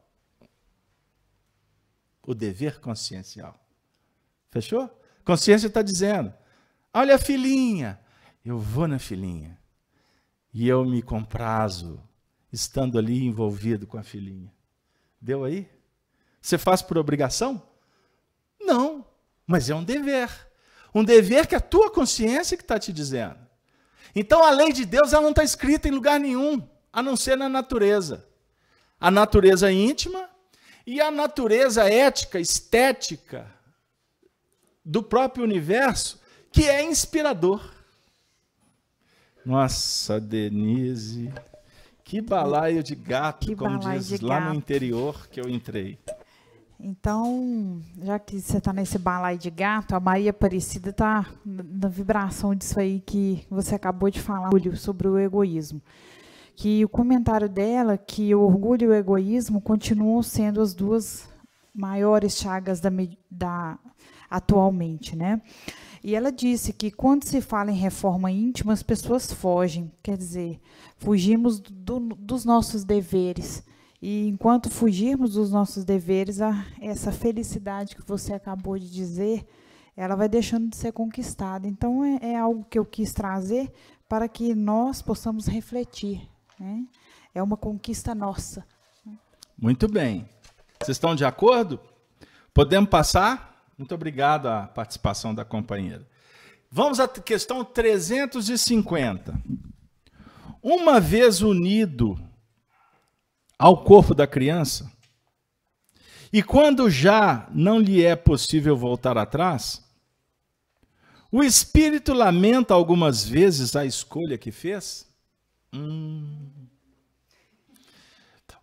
O dever consciencial. Fechou? Consciência está dizendo: olha a filhinha, eu vou na filhinha. E eu me comprazo, estando ali envolvido com a filhinha. Deu aí? Você faz por obrigação? Não, mas é um dever. Um dever que a tua consciência que está te dizendo. Então a lei de Deus ela não está escrita em lugar nenhum, a não ser na natureza. A natureza íntima e a natureza ética, estética do próprio universo, que é inspirador. Nossa, Denise, que balaio de gato, que como diz lá gato. no interior que eu entrei. Então, já que você está nesse balaio de gato, a Maria Aparecida está na vibração disso aí que você acabou de falar sobre o egoísmo. Que o comentário dela que o orgulho e o egoísmo continuam sendo as duas maiores chagas da, da atualmente, né? E ela disse que quando se fala em reforma íntima, as pessoas fogem, quer dizer, fugimos do, dos nossos deveres e enquanto fugirmos dos nossos deveres, a, essa felicidade que você acabou de dizer, ela vai deixando de ser conquistada. Então, é, é algo que eu quis trazer para que nós possamos refletir. Né? É uma conquista nossa. Muito bem. Vocês estão de acordo? Podemos passar? Muito obrigado à participação da companheira. Vamos à questão 350. Uma vez unido ao corpo da criança. E quando já não lhe é possível voltar atrás, o espírito lamenta algumas vezes a escolha que fez? Hum.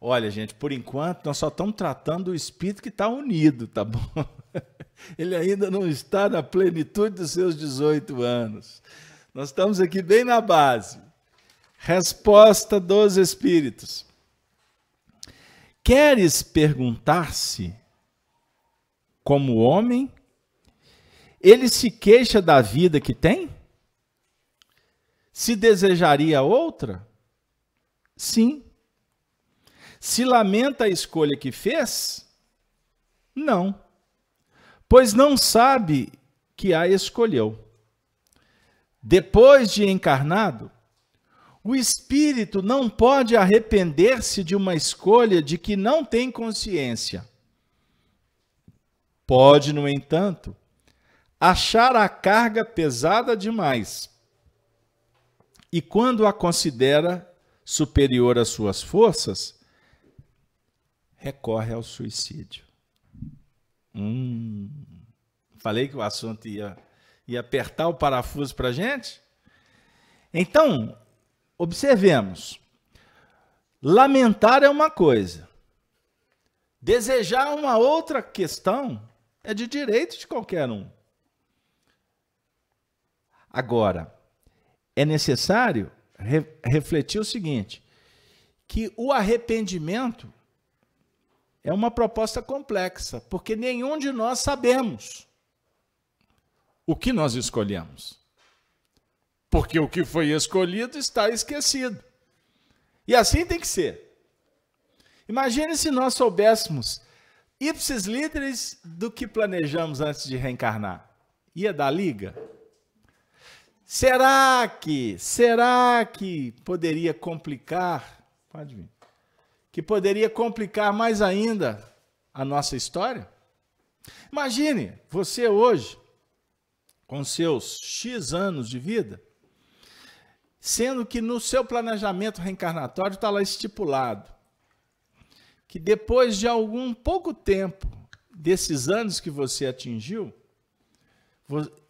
Olha, gente, por enquanto nós só estamos tratando o espírito que está unido, tá bom? Ele ainda não está na plenitude dos seus 18 anos. Nós estamos aqui bem na base. Resposta dos Espíritos. Queres perguntar-se como homem? Ele se queixa da vida que tem? Se desejaria outra? Sim. Se lamenta a escolha que fez? Não. Pois não sabe que a escolheu. Depois de encarnado, o espírito não pode arrepender-se de uma escolha de que não tem consciência. Pode, no entanto, achar a carga pesada demais. E quando a considera superior às suas forças, recorre ao suicídio. Hum, falei que o assunto ia, ia apertar o parafuso para gente? Então, observemos. Lamentar é uma coisa. Desejar uma outra questão é de direito de qualquer um. Agora, é necessário re refletir o seguinte: que o arrependimento é uma proposta complexa, porque nenhum de nós sabemos o que nós escolhemos. Porque o que foi escolhido está esquecido. E assim tem que ser. Imagine se nós soubéssemos ipsis literis do que planejamos antes de reencarnar. Ia dar liga? Será que, será que poderia complicar? Pode vir. Que poderia complicar mais ainda a nossa história? Imagine você hoje, com seus X anos de vida, sendo que no seu planejamento reencarnatório está lá estipulado que depois de algum pouco tempo desses anos que você atingiu,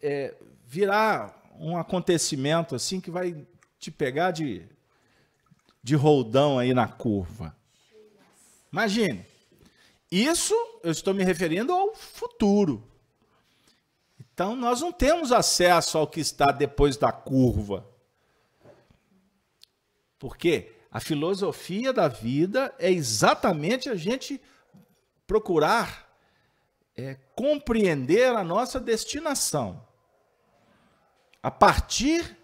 é, virá um acontecimento assim que vai te pegar de, de roldão aí na curva. Imagine. Isso eu estou me referindo ao futuro. Então nós não temos acesso ao que está depois da curva. Porque a filosofia da vida é exatamente a gente procurar é, compreender a nossa destinação a partir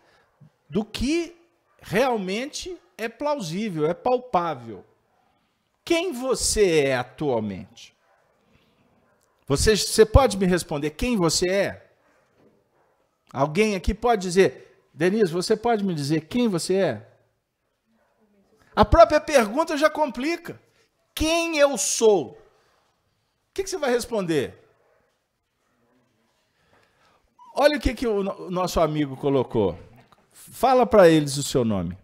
do que realmente é plausível, é palpável. Quem você é atualmente? Você, você pode me responder quem você é? Alguém aqui pode dizer, Denise, você pode me dizer quem você é? A própria pergunta já complica. Quem eu sou? O que, que você vai responder? Olha o que, que o nosso amigo colocou. Fala para eles o seu nome.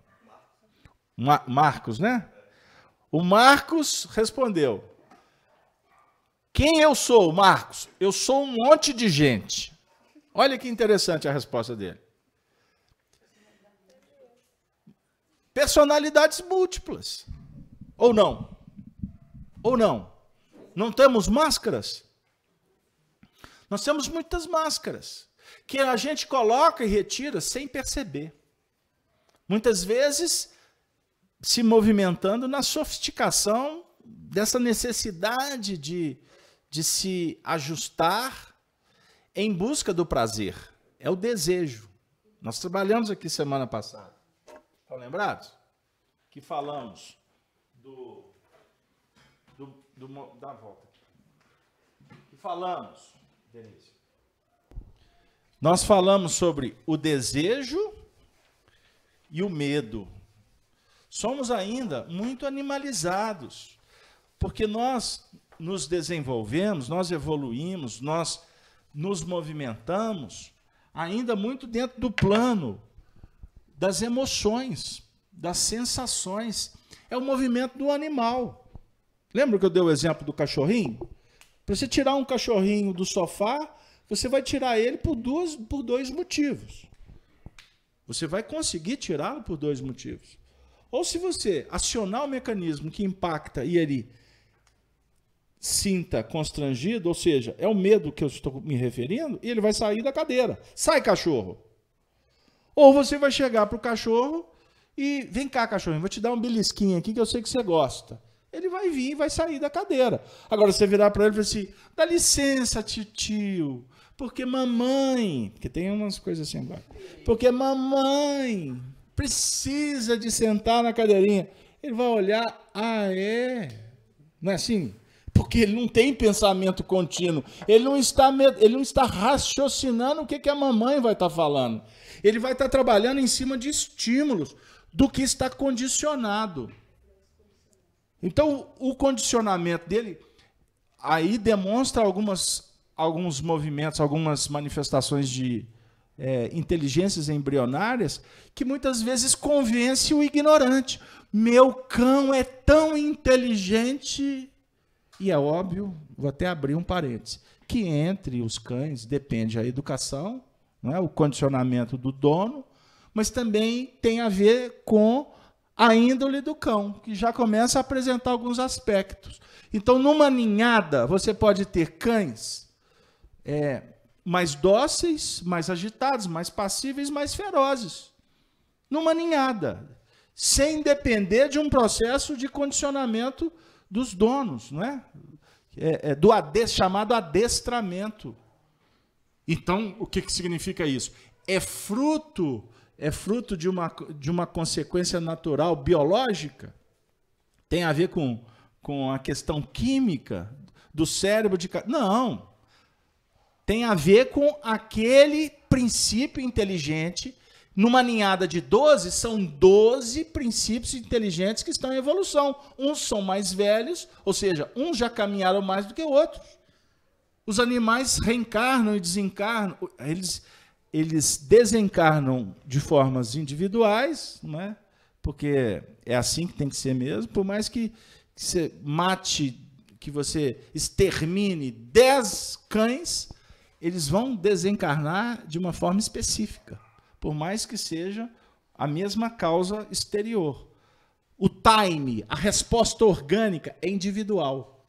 Marcos, né? O Marcos respondeu: Quem eu sou, Marcos? Eu sou um monte de gente. Olha que interessante a resposta dele. Personalidades múltiplas. Ou não? Ou não? Não temos máscaras? Nós temos muitas máscaras que a gente coloca e retira sem perceber. Muitas vezes se movimentando na sofisticação dessa necessidade de, de se ajustar em busca do prazer. É o desejo. Nós trabalhamos aqui semana passada. Estão lembrados? Que falamos do, do, do da volta. Que falamos, Denise, nós falamos sobre o desejo e o medo. Somos ainda muito animalizados, porque nós nos desenvolvemos, nós evoluímos, nós nos movimentamos ainda muito dentro do plano das emoções, das sensações. É o movimento do animal. Lembra que eu dei o exemplo do cachorrinho? Para você tirar um cachorrinho do sofá, você vai tirar ele por, duas, por dois motivos. Você vai conseguir tirá-lo por dois motivos. Ou se você acionar o mecanismo que impacta e ele sinta constrangido, ou seja, é o medo que eu estou me referindo, e ele vai sair da cadeira. Sai, cachorro! Ou você vai chegar para o cachorro e vem cá, cachorro, vou te dar um belisquinho aqui que eu sei que você gosta. Ele vai vir e vai sair da cadeira. Agora você virar para ele e falar assim: dá licença, tio, porque mamãe, porque tem umas coisas assim agora, porque mamãe precisa de sentar na cadeirinha. Ele vai olhar, ah, é? Não é assim? Porque ele não tem pensamento contínuo. Ele não está, ele não está raciocinando o que, que a mamãe vai estar falando. Ele vai estar trabalhando em cima de estímulos do que está condicionado. Então, o condicionamento dele aí demonstra algumas, alguns movimentos, algumas manifestações de é, inteligências embrionárias que muitas vezes convence o ignorante. Meu cão é tão inteligente. E é óbvio, vou até abrir um parêntese, que entre os cães depende a educação, não é? o condicionamento do dono, mas também tem a ver com a índole do cão, que já começa a apresentar alguns aspectos. Então, numa ninhada, você pode ter cães é, mais dóceis, mais agitados, mais passíveis, mais ferozes. Numa ninhada, sem depender de um processo de condicionamento dos donos, não é? é, é do ades, chamado adestramento. Então, o que, que significa isso? É fruto é fruto de uma, de uma consequência natural biológica? Tem a ver com, com a questão química do cérebro de. Não. Tem a ver com aquele princípio inteligente. Numa ninhada de 12, são 12 princípios inteligentes que estão em evolução. Uns são mais velhos, ou seja, uns já caminharam mais do que outros. Os animais reencarnam e desencarnam. Eles, eles desencarnam de formas individuais, não é? porque é assim que tem que ser mesmo, por mais que, que você mate, que você extermine dez cães, eles vão desencarnar de uma forma específica, por mais que seja a mesma causa exterior. O time, a resposta orgânica é individual.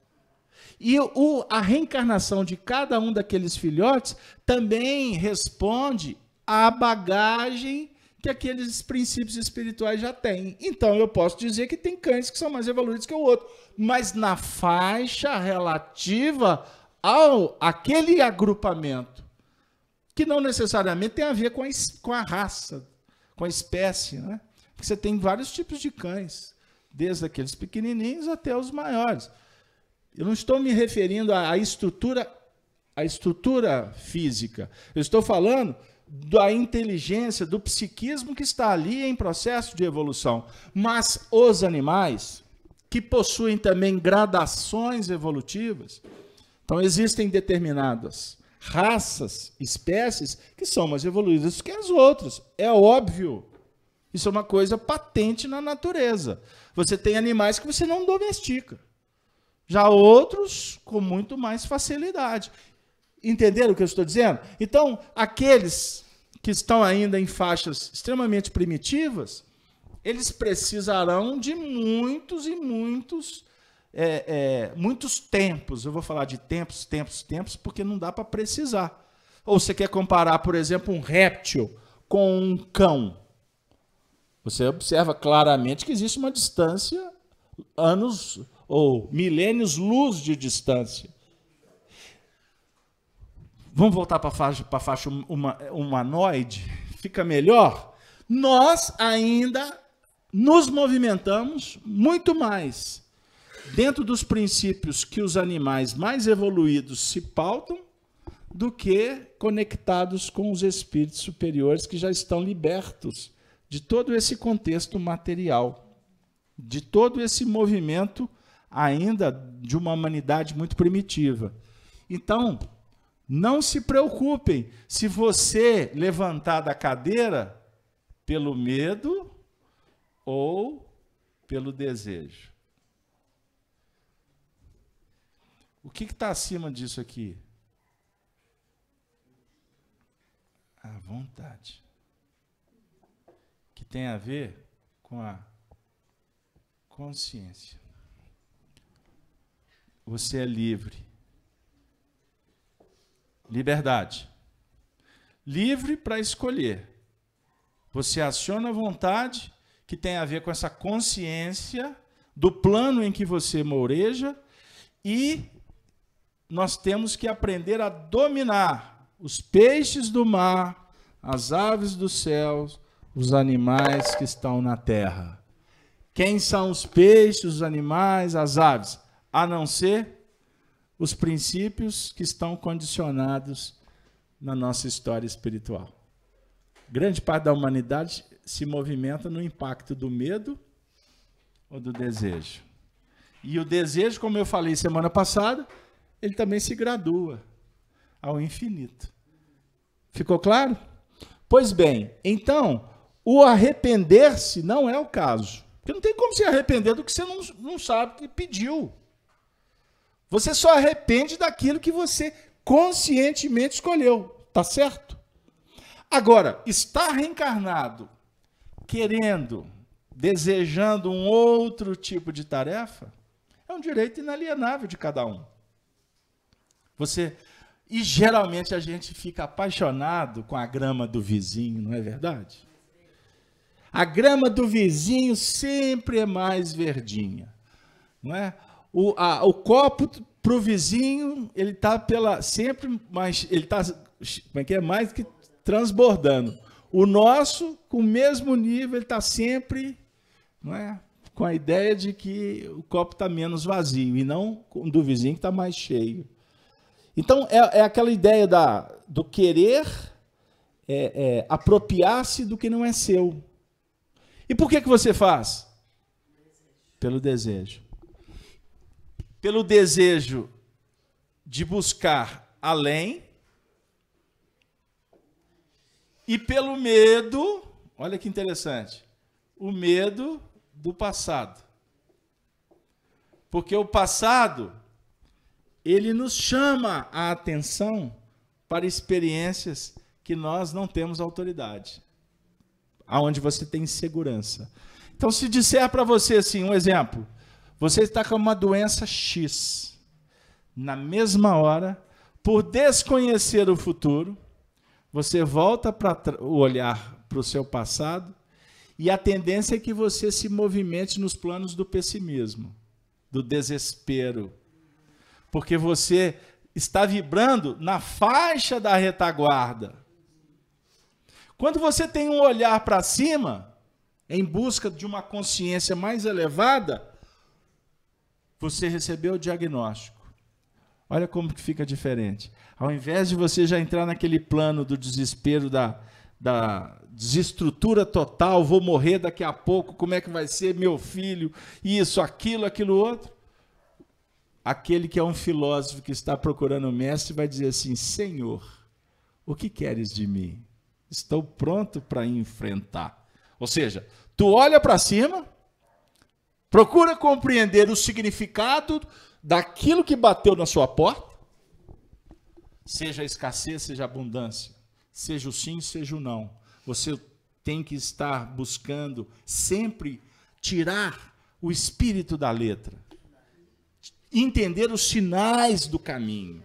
E o, a reencarnação de cada um daqueles filhotes também responde à bagagem que aqueles princípios espirituais já têm. Então eu posso dizer que tem cães que são mais evoluídos que o outro, mas na faixa relativa ao aquele agrupamento, que não necessariamente tem a ver com a, com a raça, com a espécie, né? Porque você tem vários tipos de cães, desde aqueles pequenininhos até os maiores. Eu não estou me referindo à estrutura, à estrutura física. Eu estou falando da inteligência, do psiquismo que está ali em processo de evolução. Mas os animais, que possuem também gradações evolutivas, então existem determinadas raças, espécies, que são mais evoluídas que as outras. É óbvio. Isso é uma coisa patente na natureza. Você tem animais que você não domestica. Já outros com muito mais facilidade. Entenderam o que eu estou dizendo? Então, aqueles que estão ainda em faixas extremamente primitivas, eles precisarão de muitos e muitos é, é, muitos tempos. Eu vou falar de tempos, tempos, tempos, porque não dá para precisar. Ou você quer comparar, por exemplo, um réptil com um cão? Você observa claramente que existe uma distância anos ou milênios luz de distância. Vamos voltar para a faixa, para a faixa uma, humanoide? Fica melhor? Nós ainda nos movimentamos muito mais dentro dos princípios que os animais mais evoluídos se pautam do que conectados com os espíritos superiores que já estão libertos de todo esse contexto material, de todo esse movimento ainda de uma humanidade muito primitiva. Então, não se preocupem se você levantar da cadeira pelo medo ou pelo desejo. O que está acima disso aqui? A vontade. Que tem a ver com a consciência. você é livre. Liberdade. Livre para escolher. Você aciona a vontade que tem a ver com essa consciência do plano em que você moreja e nós temos que aprender a dominar os peixes do mar, as aves dos céus, os animais que estão na terra. Quem são os peixes, os animais, as aves? A não ser os princípios que estão condicionados na nossa história espiritual. Grande parte da humanidade se movimenta no impacto do medo ou do desejo. E o desejo, como eu falei semana passada, ele também se gradua ao infinito. Ficou claro? Pois bem, então, o arrepender-se não é o caso. Porque não tem como se arrepender do que você não, não sabe que pediu. Você só arrepende daquilo que você conscientemente escolheu. Tá certo? Agora, estar reencarnado querendo, desejando um outro tipo de tarefa, é um direito inalienável de cada um. Você e geralmente a gente fica apaixonado com a grama do vizinho, não é verdade? A grama do vizinho sempre é mais verdinha, não é? O, a, o copo para o vizinho ele está pela sempre mais ele está como é que é mais que transbordando. O nosso com o mesmo nível ele está sempre, não é? Com a ideia de que o copo está menos vazio e não do vizinho que está mais cheio. Então, é, é aquela ideia da, do querer é, é, apropriar-se do que não é seu. E por que, que você faz? Pelo desejo. Pelo desejo de buscar além e pelo medo, olha que interessante, o medo do passado. Porque o passado ele nos chama a atenção para experiências que nós não temos autoridade, aonde você tem segurança. Então, se disser para você assim, um exemplo, você está com uma doença X, na mesma hora, por desconhecer o futuro, você volta para o olhar para o seu passado e a tendência é que você se movimente nos planos do pessimismo, do desespero, porque você está vibrando na faixa da retaguarda. Quando você tem um olhar para cima, em busca de uma consciência mais elevada, você recebeu o diagnóstico. Olha como que fica diferente. Ao invés de você já entrar naquele plano do desespero, da, da desestrutura total, vou morrer daqui a pouco, como é que vai ser meu filho, isso, aquilo, aquilo outro aquele que é um filósofo que está procurando o mestre vai dizer assim: Senhor, o que queres de mim? Estou pronto para enfrentar. Ou seja, tu olha para cima, procura compreender o significado daquilo que bateu na sua porta, seja a escassez, seja a abundância, seja o sim, seja o não. Você tem que estar buscando sempre tirar o espírito da letra entender os sinais do caminho.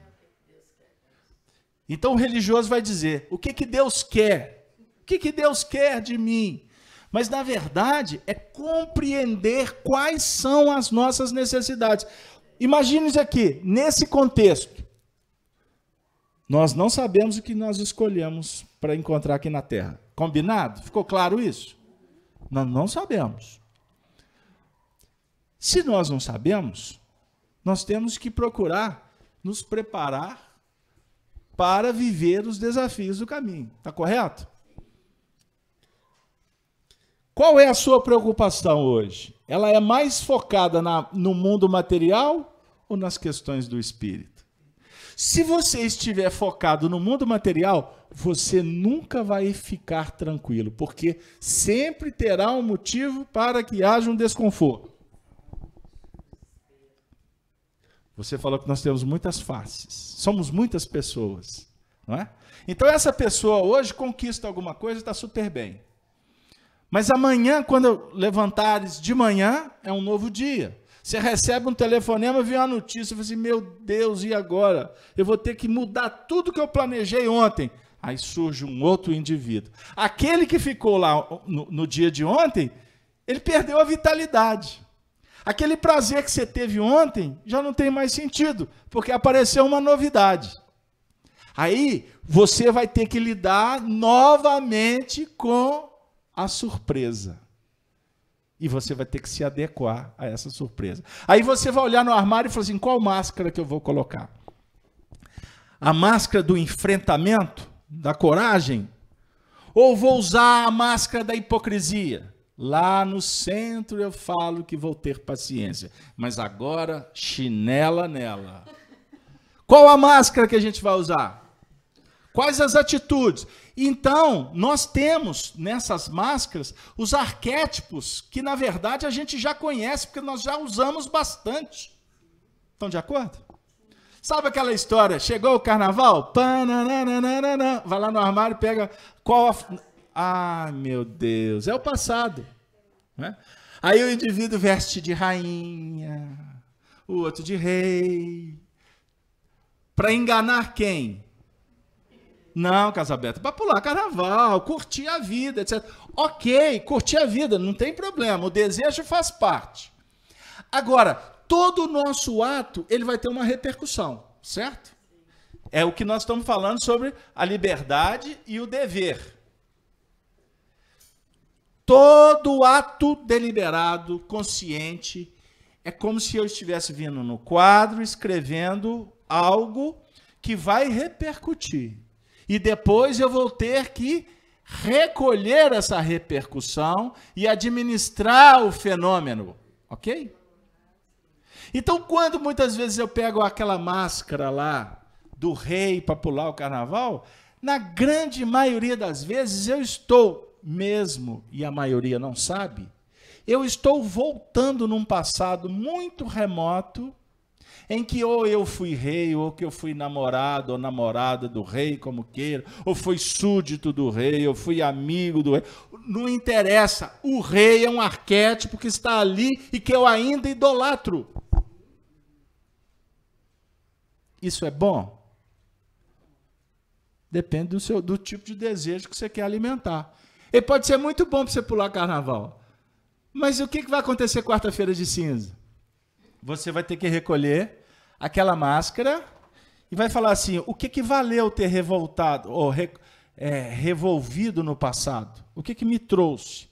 Então o religioso vai dizer: o que, que Deus quer? O que, que Deus quer de mim? Mas na verdade é compreender quais são as nossas necessidades. Imagine isso aqui, nesse contexto. Nós não sabemos o que nós escolhemos para encontrar aqui na Terra. Combinado? Ficou claro isso? Nós não sabemos. Se nós não sabemos, nós temos que procurar nos preparar para viver os desafios do caminho. Está correto? Qual é a sua preocupação hoje? Ela é mais focada na, no mundo material ou nas questões do espírito? Se você estiver focado no mundo material, você nunca vai ficar tranquilo, porque sempre terá um motivo para que haja um desconforto. Você falou que nós temos muitas faces, somos muitas pessoas, não é? Então essa pessoa hoje conquista alguma coisa, está super bem. Mas amanhã, quando levantares de manhã, é um novo dia. Você recebe um telefonema, vem uma notícia, você assim, meu Deus, e agora? Eu vou ter que mudar tudo que eu planejei ontem. Aí surge um outro indivíduo. Aquele que ficou lá no, no dia de ontem, ele perdeu a vitalidade. Aquele prazer que você teve ontem já não tem mais sentido, porque apareceu uma novidade. Aí você vai ter que lidar novamente com a surpresa. E você vai ter que se adequar a essa surpresa. Aí você vai olhar no armário e falar assim: qual máscara que eu vou colocar? A máscara do enfrentamento, da coragem? Ou vou usar a máscara da hipocrisia? Lá no centro eu falo que vou ter paciência, mas agora chinela nela. Qual a máscara que a gente vai usar? Quais as atitudes? Então, nós temos nessas máscaras os arquétipos que, na verdade, a gente já conhece, porque nós já usamos bastante. Estão de acordo? Sabe aquela história? Chegou o carnaval? Vai lá no armário pega qual a. Ah, meu Deus, é o passado. Né? Aí o indivíduo veste de rainha, o outro de rei. Para enganar quem? Não, Casabeta, para pular carnaval, curtir a vida, etc. Ok, curtir a vida, não tem problema, o desejo faz parte. Agora, todo o nosso ato, ele vai ter uma repercussão, certo? É o que nós estamos falando sobre a liberdade e o dever. Todo ato deliberado, consciente, é como se eu estivesse vindo no quadro escrevendo algo que vai repercutir e depois eu vou ter que recolher essa repercussão e administrar o fenômeno, ok? Então, quando muitas vezes eu pego aquela máscara lá do rei para pular o carnaval, na grande maioria das vezes eu estou mesmo, e a maioria não sabe, eu estou voltando num passado muito remoto em que ou eu fui rei, ou que eu fui namorado ou namorada do rei, como queira, ou fui súdito do rei, ou fui amigo do rei. Não interessa. O rei é um arquétipo que está ali e que eu ainda idolatro. Isso é bom? Depende do, seu, do tipo de desejo que você quer alimentar. Ele pode ser muito bom para você pular carnaval. Mas o que vai acontecer quarta-feira de cinza? Você vai ter que recolher aquela máscara e vai falar assim: o que, que valeu ter revoltado ou re, é, revolvido no passado? O que, que me trouxe?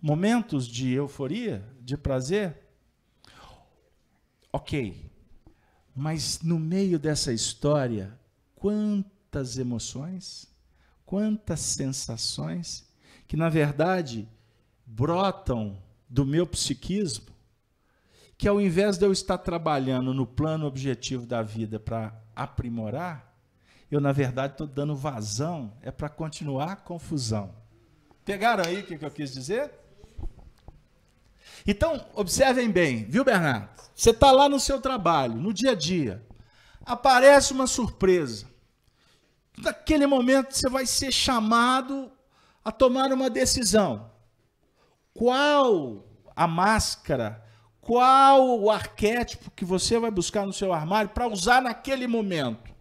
Momentos de euforia, de prazer? Ok, mas no meio dessa história, quantas emoções, quantas sensações que, na verdade, brotam do meu psiquismo que ao invés de eu estar trabalhando no plano objetivo da vida para aprimorar, eu, na verdade, estou dando vazão, é para continuar a confusão. Pegaram aí o que, que eu quis dizer? Então, observem bem, viu, Bernardo? Você está lá no seu trabalho, no dia a dia, aparece uma surpresa. Naquele momento, você vai ser chamado a tomar uma decisão. Qual a máscara qual o arquétipo que você vai buscar no seu armário para usar naquele momento?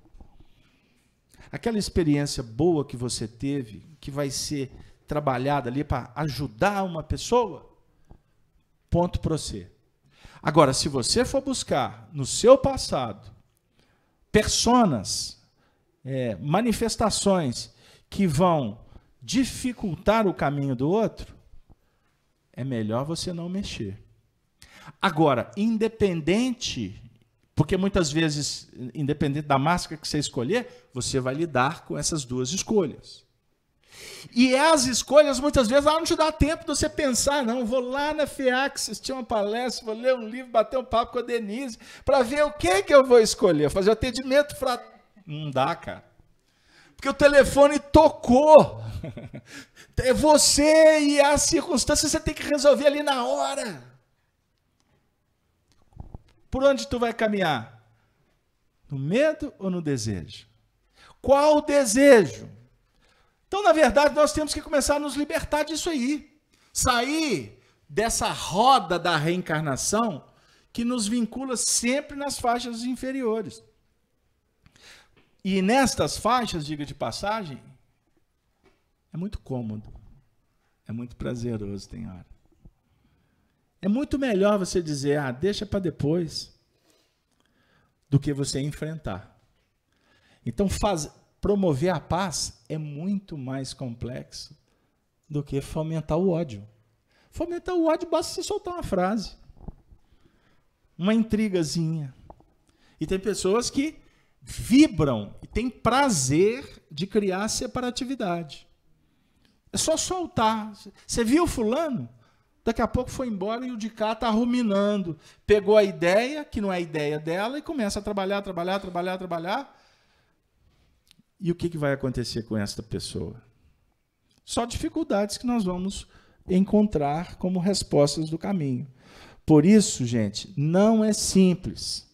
Aquela experiência boa que você teve, que vai ser trabalhada ali para ajudar uma pessoa, ponto para você. Agora, se você for buscar no seu passado personas, é, manifestações que vão dificultar o caminho do outro, é melhor você não mexer. Agora, independente, porque muitas vezes, independente da máscara que você escolher, você vai lidar com essas duas escolhas. E as escolhas, muitas vezes, não te dá tempo de você pensar, não. Vou lá na FEAC assistir uma palestra, vou ler um livro, bater um papo com a Denise, para ver o que, que eu vou escolher. Fazer o atendimento para. Não dá, cara. Porque o telefone tocou. É você e a circunstância, você tem que resolver ali na hora. Por onde tu vai caminhar? No medo ou no desejo? Qual o desejo? Então, na verdade, nós temos que começar a nos libertar disso aí. Sair dessa roda da reencarnação que nos vincula sempre nas faixas inferiores. E nestas faixas, diga de passagem, é muito cômodo, é muito prazeroso, tem hora. É muito melhor você dizer, ah, deixa para depois, do que você enfrentar. Então, faz, promover a paz é muito mais complexo do que fomentar o ódio. Fomentar o ódio basta você soltar uma frase, uma intrigazinha. E tem pessoas que vibram e têm prazer de criar separatividade. É só soltar. Você viu fulano? Daqui a pouco foi embora e o de cá está ruminando. Pegou a ideia, que não é a ideia dela, e começa a trabalhar, trabalhar, trabalhar, trabalhar. E o que, que vai acontecer com esta pessoa? Só dificuldades que nós vamos encontrar como respostas do caminho. Por isso, gente, não é simples.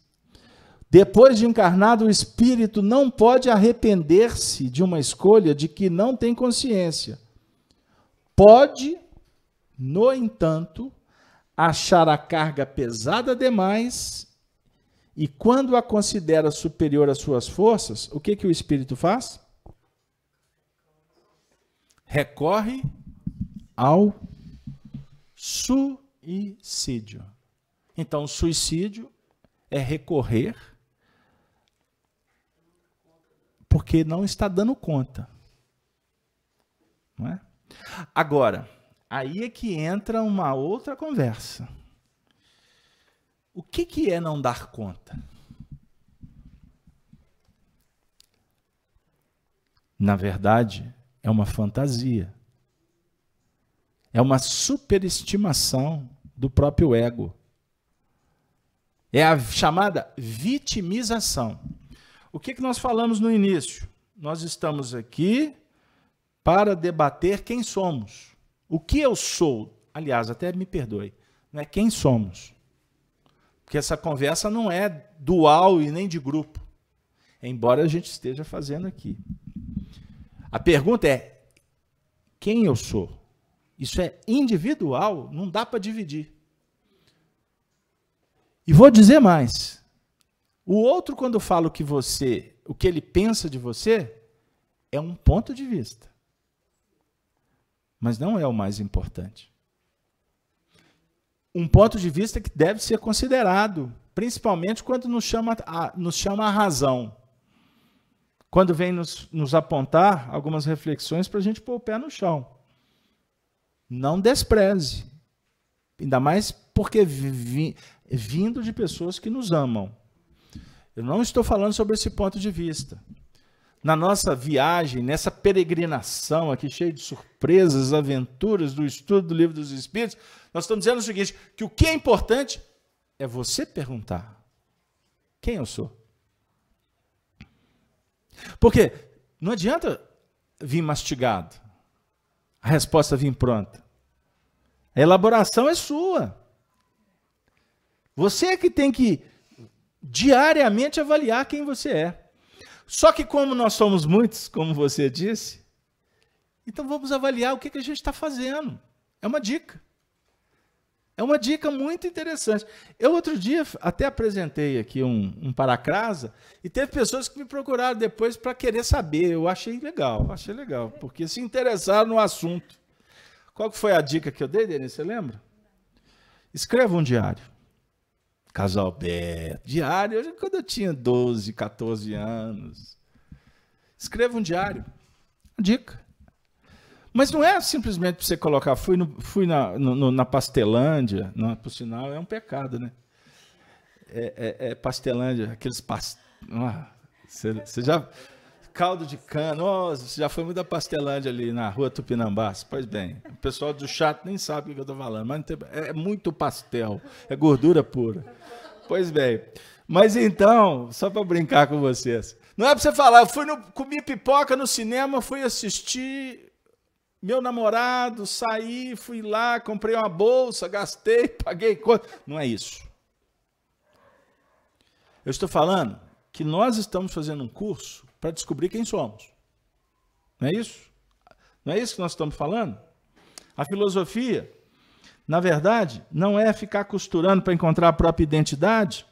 Depois de encarnado, o espírito não pode arrepender-se de uma escolha de que não tem consciência. Pode no entanto, achar a carga pesada demais e quando a considera superior às suas forças, o que, que o espírito faz? Recorre ao suicídio. Então, suicídio é recorrer porque não está dando conta. Não é? Agora, Aí é que entra uma outra conversa. O que, que é não dar conta? Na verdade, é uma fantasia. É uma superestimação do próprio ego. É a chamada vitimização. O que, que nós falamos no início? Nós estamos aqui para debater quem somos. O que eu sou, aliás, até me perdoe, não é quem somos. Porque essa conversa não é dual e nem de grupo, embora a gente esteja fazendo aqui. A pergunta é: quem eu sou? Isso é individual, não dá para dividir. E vou dizer mais. O outro, quando fala o que você, o que ele pensa de você, é um ponto de vista mas não é o mais importante. Um ponto de vista que deve ser considerado, principalmente quando nos chama a, nos chama a razão. Quando vem nos, nos apontar algumas reflexões para a gente pôr o pé no chão. Não despreze. Ainda mais porque vi, vindo de pessoas que nos amam. Eu não estou falando sobre esse ponto de vista na nossa viagem, nessa peregrinação aqui, cheia de surpresas, aventuras do estudo do livro dos Espíritos, nós estamos dizendo o seguinte: que o que é importante é você perguntar: quem eu sou? Porque não adianta vir mastigado, a resposta vir pronta. A elaboração é sua. Você é que tem que diariamente avaliar quem você é. Só que, como nós somos muitos, como você disse, então vamos avaliar o que, que a gente está fazendo. É uma dica. É uma dica muito interessante. Eu, outro dia, até apresentei aqui um, um paracrasa e teve pessoas que me procuraram depois para querer saber. Eu achei legal, achei legal, porque se interessaram no assunto. Qual foi a dica que eu dei, Denise? Você lembra? Escreva um diário. Casal Beto, diário, quando eu tinha 12, 14 anos. Escreva um diário. Dica. Mas não é simplesmente para você colocar, fui, no, fui na, no, na Pastelândia, por sinal é um pecado, né? É, é, é Pastelândia, aqueles past... Ah, você, você já caldo de cana. Nossa, você já foi muito da Pastelândia ali na rua Tupinambás. Pois bem, o pessoal do chat nem sabe o que eu estou falando, mas tem, é muito pastel, é gordura pura. Pois bem. Mas então, só para brincar com vocês. Não é para você falar, eu fui no, comi pipoca no cinema, fui assistir meu namorado, saí, fui lá, comprei uma bolsa, gastei, paguei. Não é isso. Eu estou falando que nós estamos fazendo um curso para descobrir quem somos. Não é isso? Não é isso que nós estamos falando? A filosofia, na verdade, não é ficar costurando para encontrar a própria identidade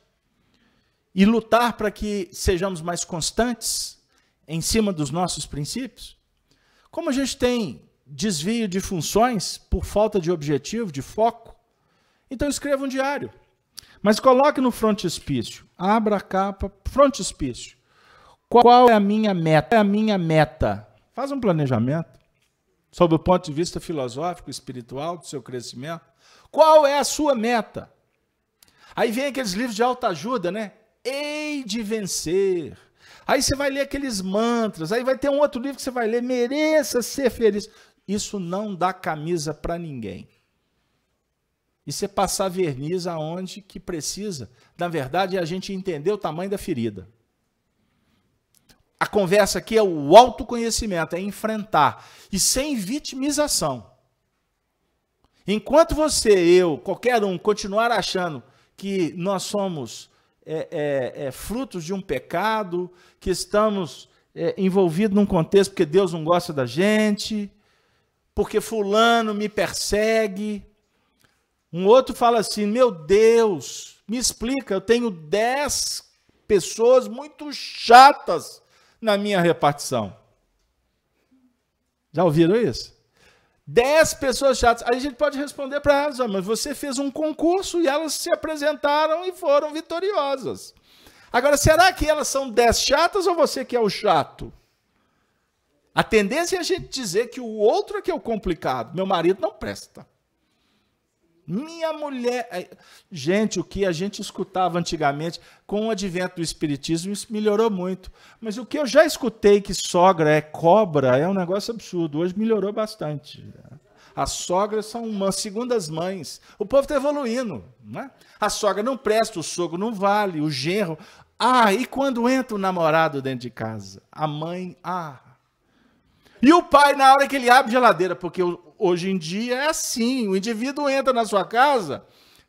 e lutar para que sejamos mais constantes em cima dos nossos princípios? Como a gente tem desvio de funções por falta de objetivo, de foco, então escreva um diário. Mas coloque no frontispício, abra a capa, frontispício. Qual é a minha meta? É a minha meta? Faz um planejamento sob o ponto de vista filosófico, espiritual do seu crescimento. Qual é a sua meta? Aí vem aqueles livros de alta ajuda, né? Hei de vencer. Aí você vai ler aqueles mantras, aí vai ter um outro livro que você vai ler, mereça ser feliz. Isso não dá camisa para ninguém. Isso é passar verniz aonde que precisa. Na verdade, é a gente entender o tamanho da ferida. A conversa aqui é o autoconhecimento, é enfrentar. E sem vitimização. Enquanto você, eu, qualquer um, continuar achando que nós somos é, é, é, frutos de um pecado, que estamos é, envolvidos num contexto porque Deus não gosta da gente, porque Fulano me persegue. Um outro fala assim: Meu Deus, me explica, eu tenho dez pessoas muito chatas na minha repartição. Já ouviram isso? Dez pessoas chatas. Aí a gente pode responder para elas, mas você fez um concurso e elas se apresentaram e foram vitoriosas. Agora, será que elas são dez chatas ou você que é o chato? A tendência é a gente dizer que o outro é que é o complicado. Meu marido não presta. Minha mulher. É, gente, o que a gente escutava antigamente, com o advento do Espiritismo, isso melhorou muito. Mas o que eu já escutei que sogra é cobra é um negócio absurdo. Hoje melhorou bastante. As sogras são umas segundas mães. O povo está evoluindo. Não é? A sogra não presta, o sogro não vale, o genro. Ah, e quando entra o namorado dentro de casa? A mãe, ah. E o pai, na hora que ele abre a geladeira, porque hoje em dia é assim: o indivíduo entra na sua casa.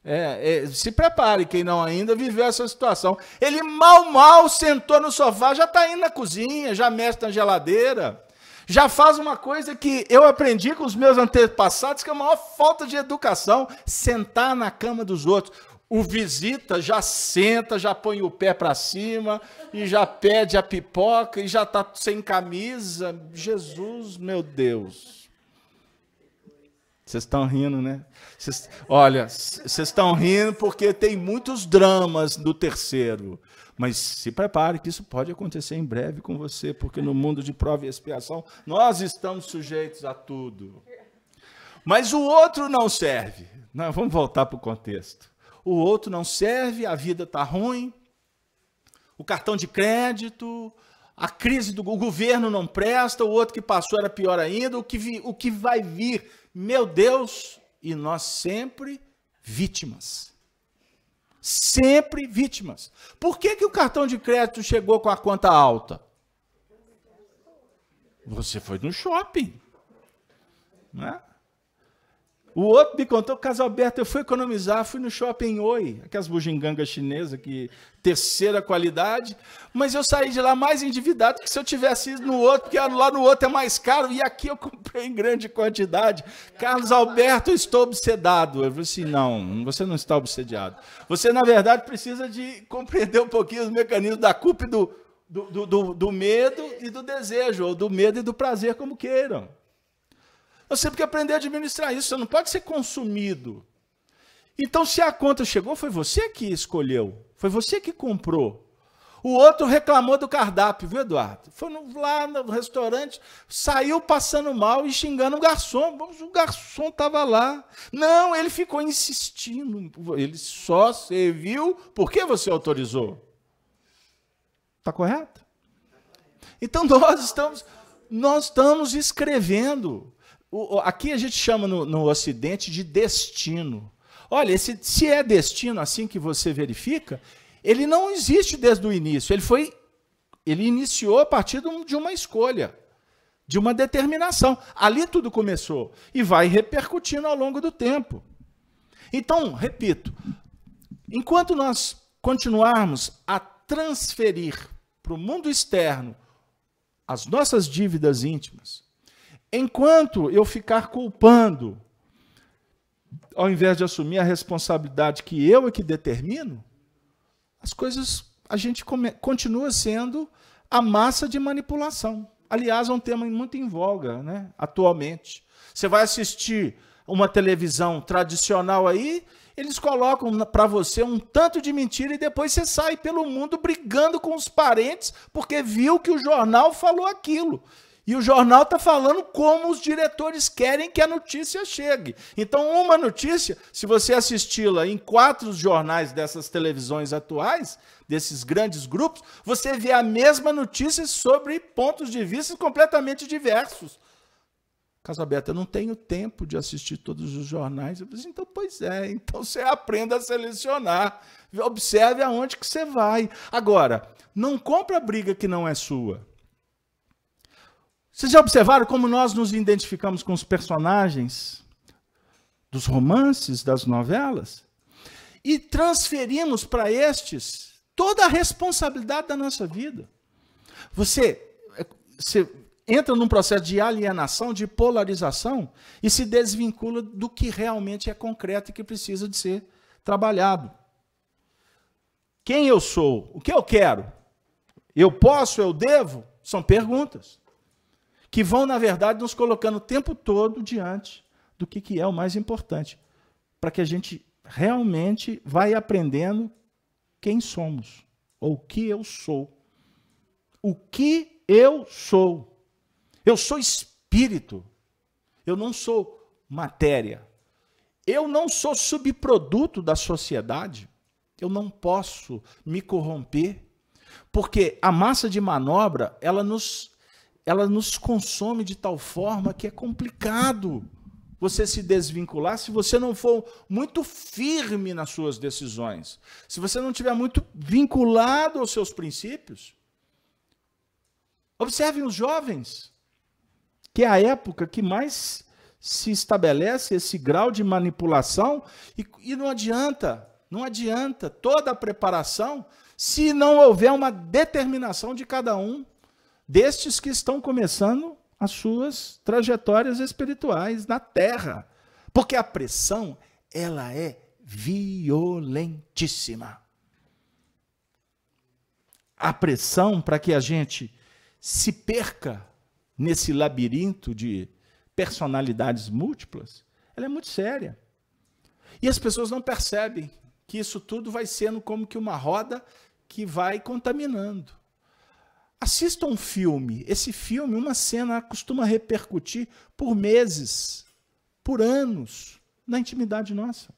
É, é, se prepare, quem não ainda viveu essa situação. Ele mal, mal sentou no sofá, já está indo na cozinha, já mexe na geladeira, já faz uma coisa que eu aprendi com os meus antepassados, que é a maior falta de educação: sentar na cama dos outros. O visita já senta, já põe o pé para cima e já pede a pipoca e já está sem camisa. Jesus, meu Deus. Vocês estão rindo, né? Cês, olha, vocês estão rindo porque tem muitos dramas do terceiro. Mas se prepare que isso pode acontecer em breve com você, porque no mundo de prova e expiação nós estamos sujeitos a tudo. Mas o outro não serve. Não, vamos voltar para o contexto. O outro não serve, a vida está ruim, o cartão de crédito, a crise do governo não presta, o outro que passou era pior ainda, o que, vi, o que vai vir meu Deus, e nós sempre vítimas. Sempre vítimas. Por que, que o cartão de crédito chegou com a conta alta? Você foi no shopping. Né? O outro me contou, caso Alberto, eu fui economizar, fui no shopping Oi, aquelas bugigangas chinesas que terceira qualidade, mas eu saí de lá mais endividado que se eu tivesse ido no outro, porque lá no outro é mais caro e aqui eu comprei em grande quantidade. Carlos Alberto, eu estou obsedado. Eu falei assim, não, você não está obsediado. Você, na verdade, precisa de compreender um pouquinho os mecanismos da culpa e do, do, do, do medo e do desejo, ou do medo e do prazer, como queiram. Você tem que aprender a administrar isso, você não pode ser consumido. Então, se a conta chegou, foi você que escolheu, foi você que comprou. O outro reclamou do cardápio, viu, Eduardo? Foi lá no restaurante, saiu passando mal e xingando o garçom. O garçom estava lá. Não, ele ficou insistindo. Ele só serviu porque você autorizou. Está correto? Então nós estamos, nós estamos escrevendo o, aqui a gente chama no, no Ocidente de destino. Olha, esse, se é destino assim que você verifica, ele não existe desde o início. Ele foi, ele iniciou a partir de uma escolha, de uma determinação. Ali tudo começou e vai repercutindo ao longo do tempo. Então, repito, enquanto nós continuarmos a transferir para o mundo externo as nossas dívidas íntimas, Enquanto eu ficar culpando ao invés de assumir a responsabilidade que eu é que determino, as coisas, a gente come, continua sendo a massa de manipulação. Aliás, é um tema muito em voga né, atualmente. Você vai assistir uma televisão tradicional aí, eles colocam para você um tanto de mentira e depois você sai pelo mundo brigando com os parentes porque viu que o jornal falou aquilo. E o jornal está falando como os diretores querem que a notícia chegue. Então, uma notícia, se você assisti-la em quatro jornais dessas televisões atuais, desses grandes grupos, você vê a mesma notícia sobre pontos de vista completamente diversos. Casaberta, eu não tenho tempo de assistir todos os jornais. Eu disse, então, pois é, então você aprenda a selecionar. Observe aonde que você vai. Agora, não compra briga que não é sua. Vocês já observaram como nós nos identificamos com os personagens dos romances, das novelas? E transferimos para estes toda a responsabilidade da nossa vida. Você, você entra num processo de alienação, de polarização e se desvincula do que realmente é concreto e que precisa de ser trabalhado. Quem eu sou? O que eu quero? Eu posso? Eu devo? São perguntas que vão, na verdade, nos colocando o tempo todo diante do que, que é o mais importante, para que a gente realmente vai aprendendo quem somos, ou o que eu sou. O que eu sou. Eu sou espírito, eu não sou matéria. Eu não sou subproduto da sociedade. Eu não posso me corromper, porque a massa de manobra, ela nos ela nos consome de tal forma que é complicado você se desvincular se você não for muito firme nas suas decisões. Se você não estiver muito vinculado aos seus princípios. Observem os jovens, que é a época que mais se estabelece esse grau de manipulação e, e não adianta, não adianta toda a preparação se não houver uma determinação de cada um destes que estão começando as suas trajetórias espirituais na Terra. Porque a pressão, ela é violentíssima. A pressão para que a gente se perca nesse labirinto de personalidades múltiplas, ela é muito séria. E as pessoas não percebem que isso tudo vai sendo como que uma roda que vai contaminando. Assista um filme. Esse filme, uma cena, costuma repercutir por meses, por anos, na intimidade nossa.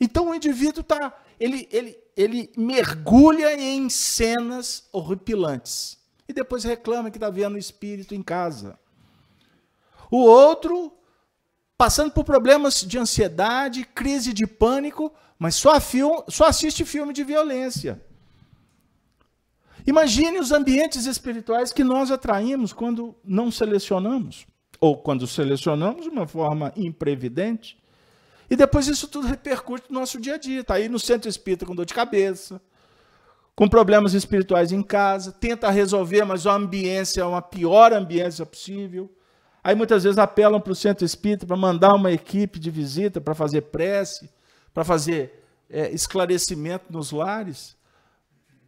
Então o indivíduo está. Ele, ele, ele mergulha em cenas horripilantes. E depois reclama que está vendo espírito em casa. O outro, passando por problemas de ansiedade, crise de pânico, mas só, filme, só assiste filme de violência. Imagine os ambientes espirituais que nós atraímos quando não selecionamos, ou quando selecionamos de uma forma imprevidente. E depois isso tudo repercute no nosso dia a dia. Está aí no centro espírita com dor de cabeça, com problemas espirituais em casa, tenta resolver, mas a ambiência é uma pior ambiência possível. Aí muitas vezes apelam para o centro espírita para mandar uma equipe de visita para fazer prece, para fazer é, esclarecimento nos lares.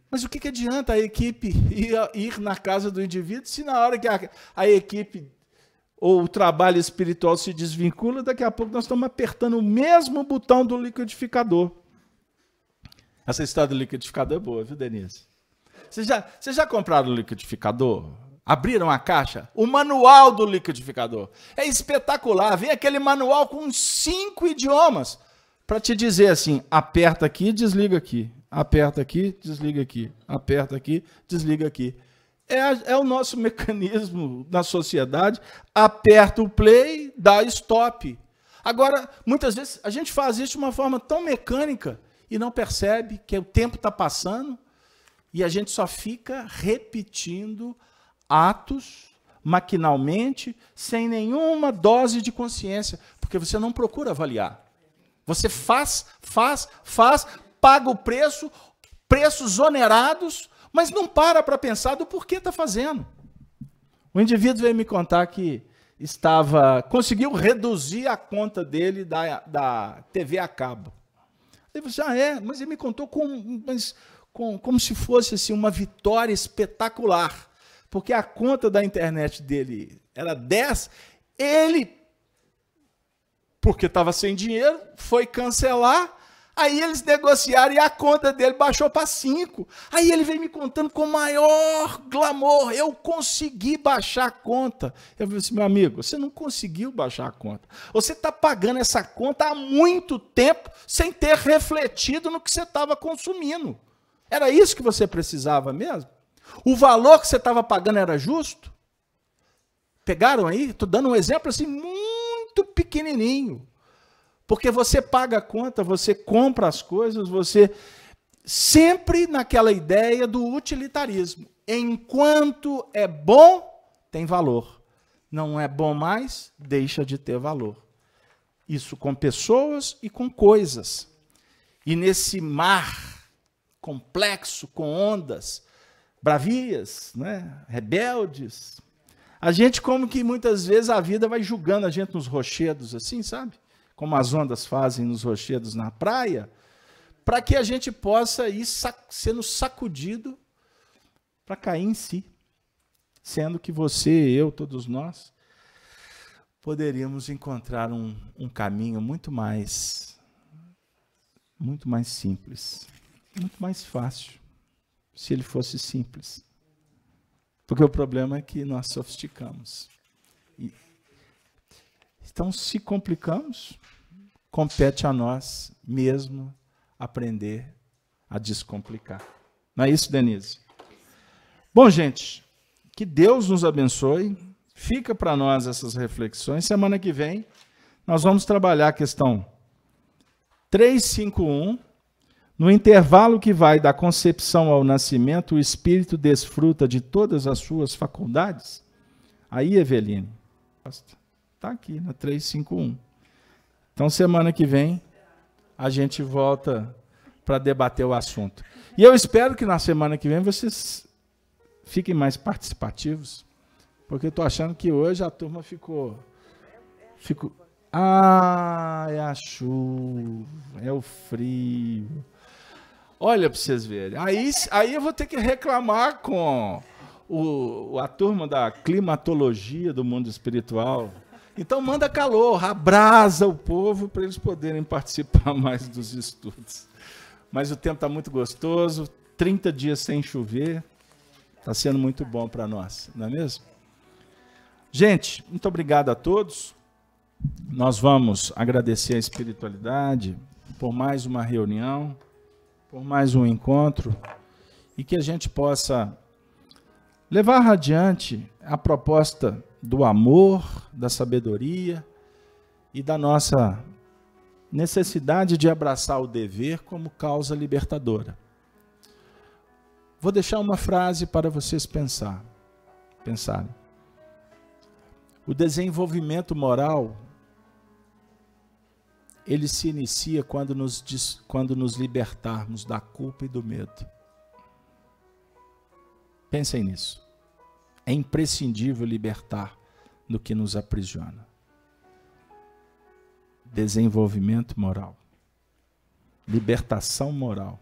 Mas o que, que adianta a equipe ir, ir, na casa do indivíduo se na hora que a, a equipe ou o trabalho espiritual se desvincula, daqui a pouco nós estamos apertando o mesmo botão do liquidificador. Essa história do liquidificador é boa, viu, Denise? Vocês já, vocês já compraram o liquidificador? Abriram a caixa? O manual do liquidificador. É espetacular. Vem aquele manual com cinco idiomas para te dizer assim: aperta aqui, desliga aqui aperta aqui, desliga aqui, aperta aqui, desliga aqui. É, é o nosso mecanismo na sociedade. Aperta o play, dá stop. Agora, muitas vezes, a gente faz isso de uma forma tão mecânica e não percebe que o tempo está passando e a gente só fica repetindo atos maquinalmente, sem nenhuma dose de consciência, porque você não procura avaliar. Você faz, faz, faz, paga o preço, preços onerados, mas não para para pensar do porquê está fazendo. O indivíduo veio me contar que estava conseguiu reduzir a conta dele da, da TV a cabo. Ele falou assim, ah, é? Mas ele me contou com, mas, com, como se fosse assim, uma vitória espetacular. Porque a conta da internet dele era 10, ele, porque estava sem dinheiro, foi cancelar Aí eles negociaram e a conta dele baixou para 5. Aí ele veio me contando com maior glamour. Eu consegui baixar a conta. Eu falei assim, meu amigo, você não conseguiu baixar a conta. Você está pagando essa conta há muito tempo sem ter refletido no que você estava consumindo. Era isso que você precisava mesmo? O valor que você estava pagando era justo? Pegaram aí? Estou dando um exemplo assim muito pequenininho. Porque você paga a conta, você compra as coisas, você sempre naquela ideia do utilitarismo. Enquanto é bom, tem valor. Não é bom mais, deixa de ter valor. Isso com pessoas e com coisas. E nesse mar complexo, com ondas, bravias, né? rebeldes, a gente, como que muitas vezes a vida vai julgando a gente nos rochedos, assim, sabe? Como as ondas fazem nos rochedos na praia, para que a gente possa ir sendo sacudido para cair em si. Sendo que você, eu, todos nós, poderíamos encontrar um, um caminho muito mais, muito mais simples, muito mais fácil, se ele fosse simples. Porque o problema é que nós sofisticamos. Então, se complicamos, compete a nós mesmo aprender a descomplicar. Não é isso, Denise? Bom, gente, que Deus nos abençoe. Fica para nós essas reflexões. Semana que vem nós vamos trabalhar a questão 351. No intervalo que vai da concepção ao nascimento, o espírito desfruta de todas as suas faculdades? Aí, Eveline, Está aqui na 351. Então, semana que vem, a gente volta para debater o assunto. E eu espero que na semana que vem vocês fiquem mais participativos, porque eu estou achando que hoje a turma ficou. ficou ah, é a chuva, é o frio. Olha para vocês verem. Aí, aí eu vou ter que reclamar com o, a turma da climatologia do mundo espiritual. Então manda calor, abrasa o povo para eles poderem participar mais dos estudos. Mas o tempo está muito gostoso, 30 dias sem chover, está sendo muito bom para nós, não é mesmo? Gente, muito obrigado a todos. Nós vamos agradecer a espiritualidade por mais uma reunião, por mais um encontro e que a gente possa levar adiante a proposta do amor, da sabedoria e da nossa necessidade de abraçar o dever como causa libertadora. Vou deixar uma frase para vocês pensar, pensarem. O desenvolvimento moral ele se inicia quando nos, quando nos libertarmos da culpa e do medo. Pensem nisso. É imprescindível libertar do que nos aprisiona. Desenvolvimento moral. Libertação moral.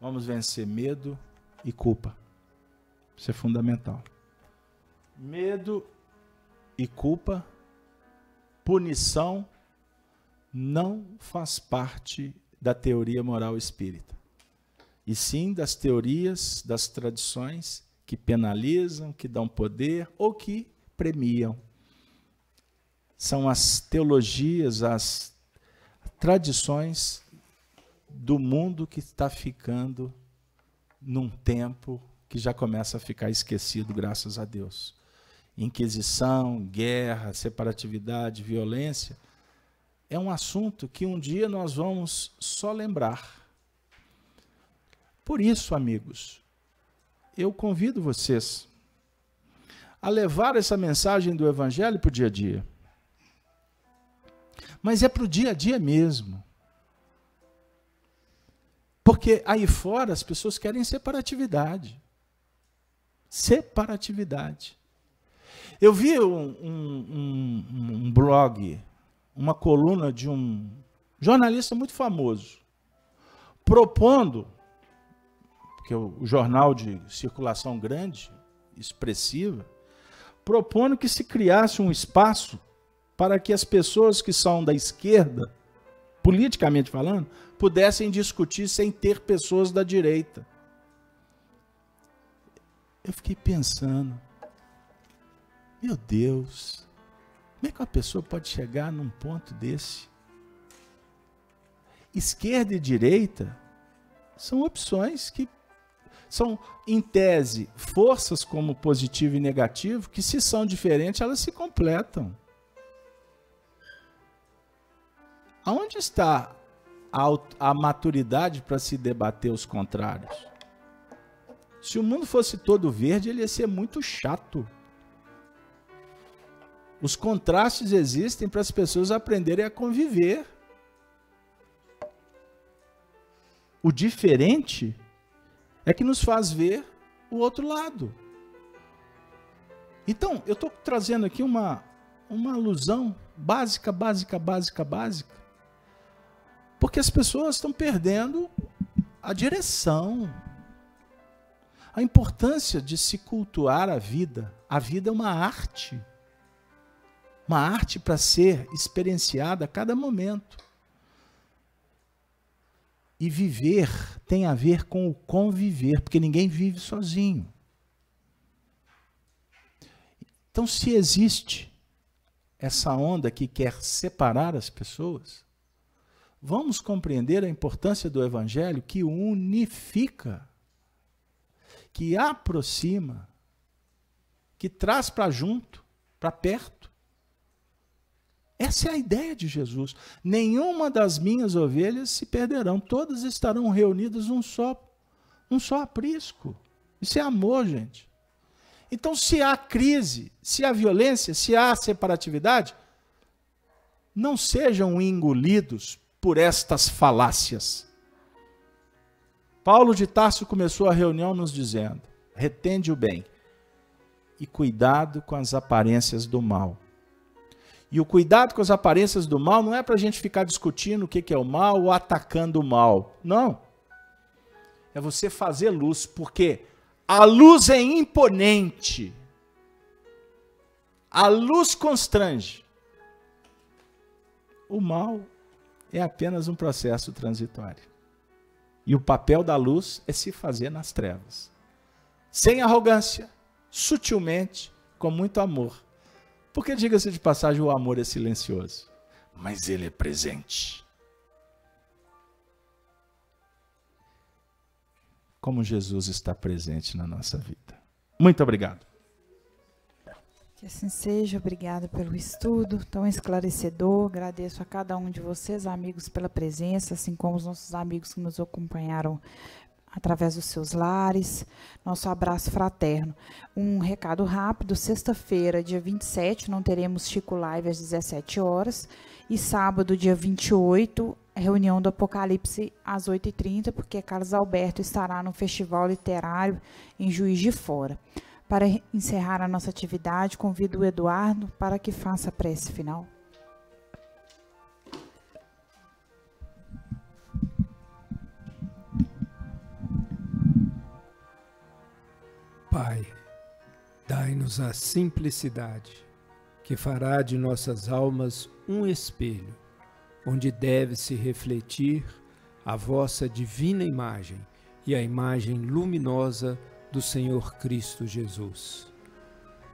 Vamos vencer medo e culpa. Isso é fundamental. Medo e culpa, punição, não faz parte da teoria moral espírita, e sim das teorias, das tradições que penalizam, que dão poder ou que premiam. São as teologias, as tradições do mundo que está ficando num tempo que já começa a ficar esquecido, graças a Deus. Inquisição, guerra, separatividade, violência é um assunto que um dia nós vamos só lembrar. Por isso, amigos, eu convido vocês a levar essa mensagem do Evangelho para o dia a dia. Mas é para o dia a dia mesmo. Porque aí fora as pessoas querem separatividade. Separatividade. Eu vi um, um, um, um blog, uma coluna de um jornalista muito famoso, propondo, que é o jornal de circulação grande, expressiva, propondo que se criasse um espaço para que as pessoas que são da esquerda, politicamente falando, pudessem discutir sem ter pessoas da direita. Eu fiquei pensando, meu Deus, como é que uma pessoa pode chegar num ponto desse? Esquerda e direita são opções que são, em tese, forças como positivo e negativo, que se são diferentes, elas se completam. Aonde está a, a maturidade para se debater os contrários? Se o mundo fosse todo verde, ele ia ser muito chato. Os contrastes existem para as pessoas aprenderem a conviver. O diferente é que nos faz ver o outro lado. Então, eu estou trazendo aqui uma, uma alusão básica, básica, básica, básica, porque as pessoas estão perdendo a direção, a importância de se cultuar a vida. A vida é uma arte, uma arte para ser experienciada a cada momento. E viver tem a ver com o conviver, porque ninguém vive sozinho. Então, se existe essa onda que quer separar as pessoas, vamos compreender a importância do Evangelho que unifica, que aproxima, que traz para junto, para perto. Essa é a ideia de Jesus. Nenhuma das minhas ovelhas se perderão, todas estarão reunidas num só, um só aprisco. Isso é amor, gente. Então, se há crise, se há violência, se há separatividade, não sejam engolidos por estas falácias. Paulo de Tarso começou a reunião nos dizendo: retende o bem e cuidado com as aparências do mal. E o cuidado com as aparências do mal não é para a gente ficar discutindo o que é o mal ou atacando o mal. Não. É você fazer luz, porque a luz é imponente. A luz constrange. O mal é apenas um processo transitório. E o papel da luz é se fazer nas trevas. Sem arrogância, sutilmente, com muito amor porque, diga-se de passagem, o amor é silencioso, mas ele é presente. Como Jesus está presente na nossa vida. Muito obrigado. Que assim seja, obrigada pelo estudo tão esclarecedor. Agradeço a cada um de vocês, amigos, pela presença, assim como os nossos amigos que nos acompanharam através dos seus lares. Nosso abraço fraterno. Um recado rápido: sexta-feira, dia 27, não teremos Chico Live às 17 horas. E sábado, dia 28, reunião do Apocalipse às 8h30, porque Carlos Alberto estará no Festival Literário em Juiz de Fora. Para encerrar a nossa atividade, convido o Eduardo para que faça a prece final. Pai, dai-nos a simplicidade que fará de nossas almas um espelho, onde deve se refletir a vossa divina imagem e a imagem luminosa do Senhor Cristo Jesus.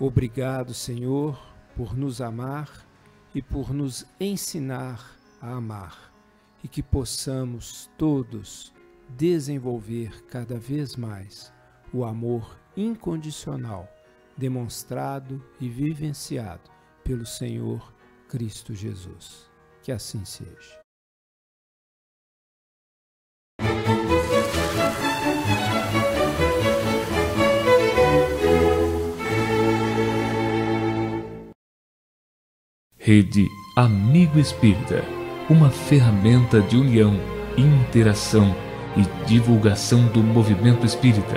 Obrigado, Senhor, por nos amar e por nos ensinar a amar, e que possamos todos desenvolver cada vez mais o amor incondicional demonstrado e vivenciado pelo Senhor Cristo Jesus. Que assim seja. Rede Amigo Espírita uma ferramenta de união, interação e divulgação do movimento espírita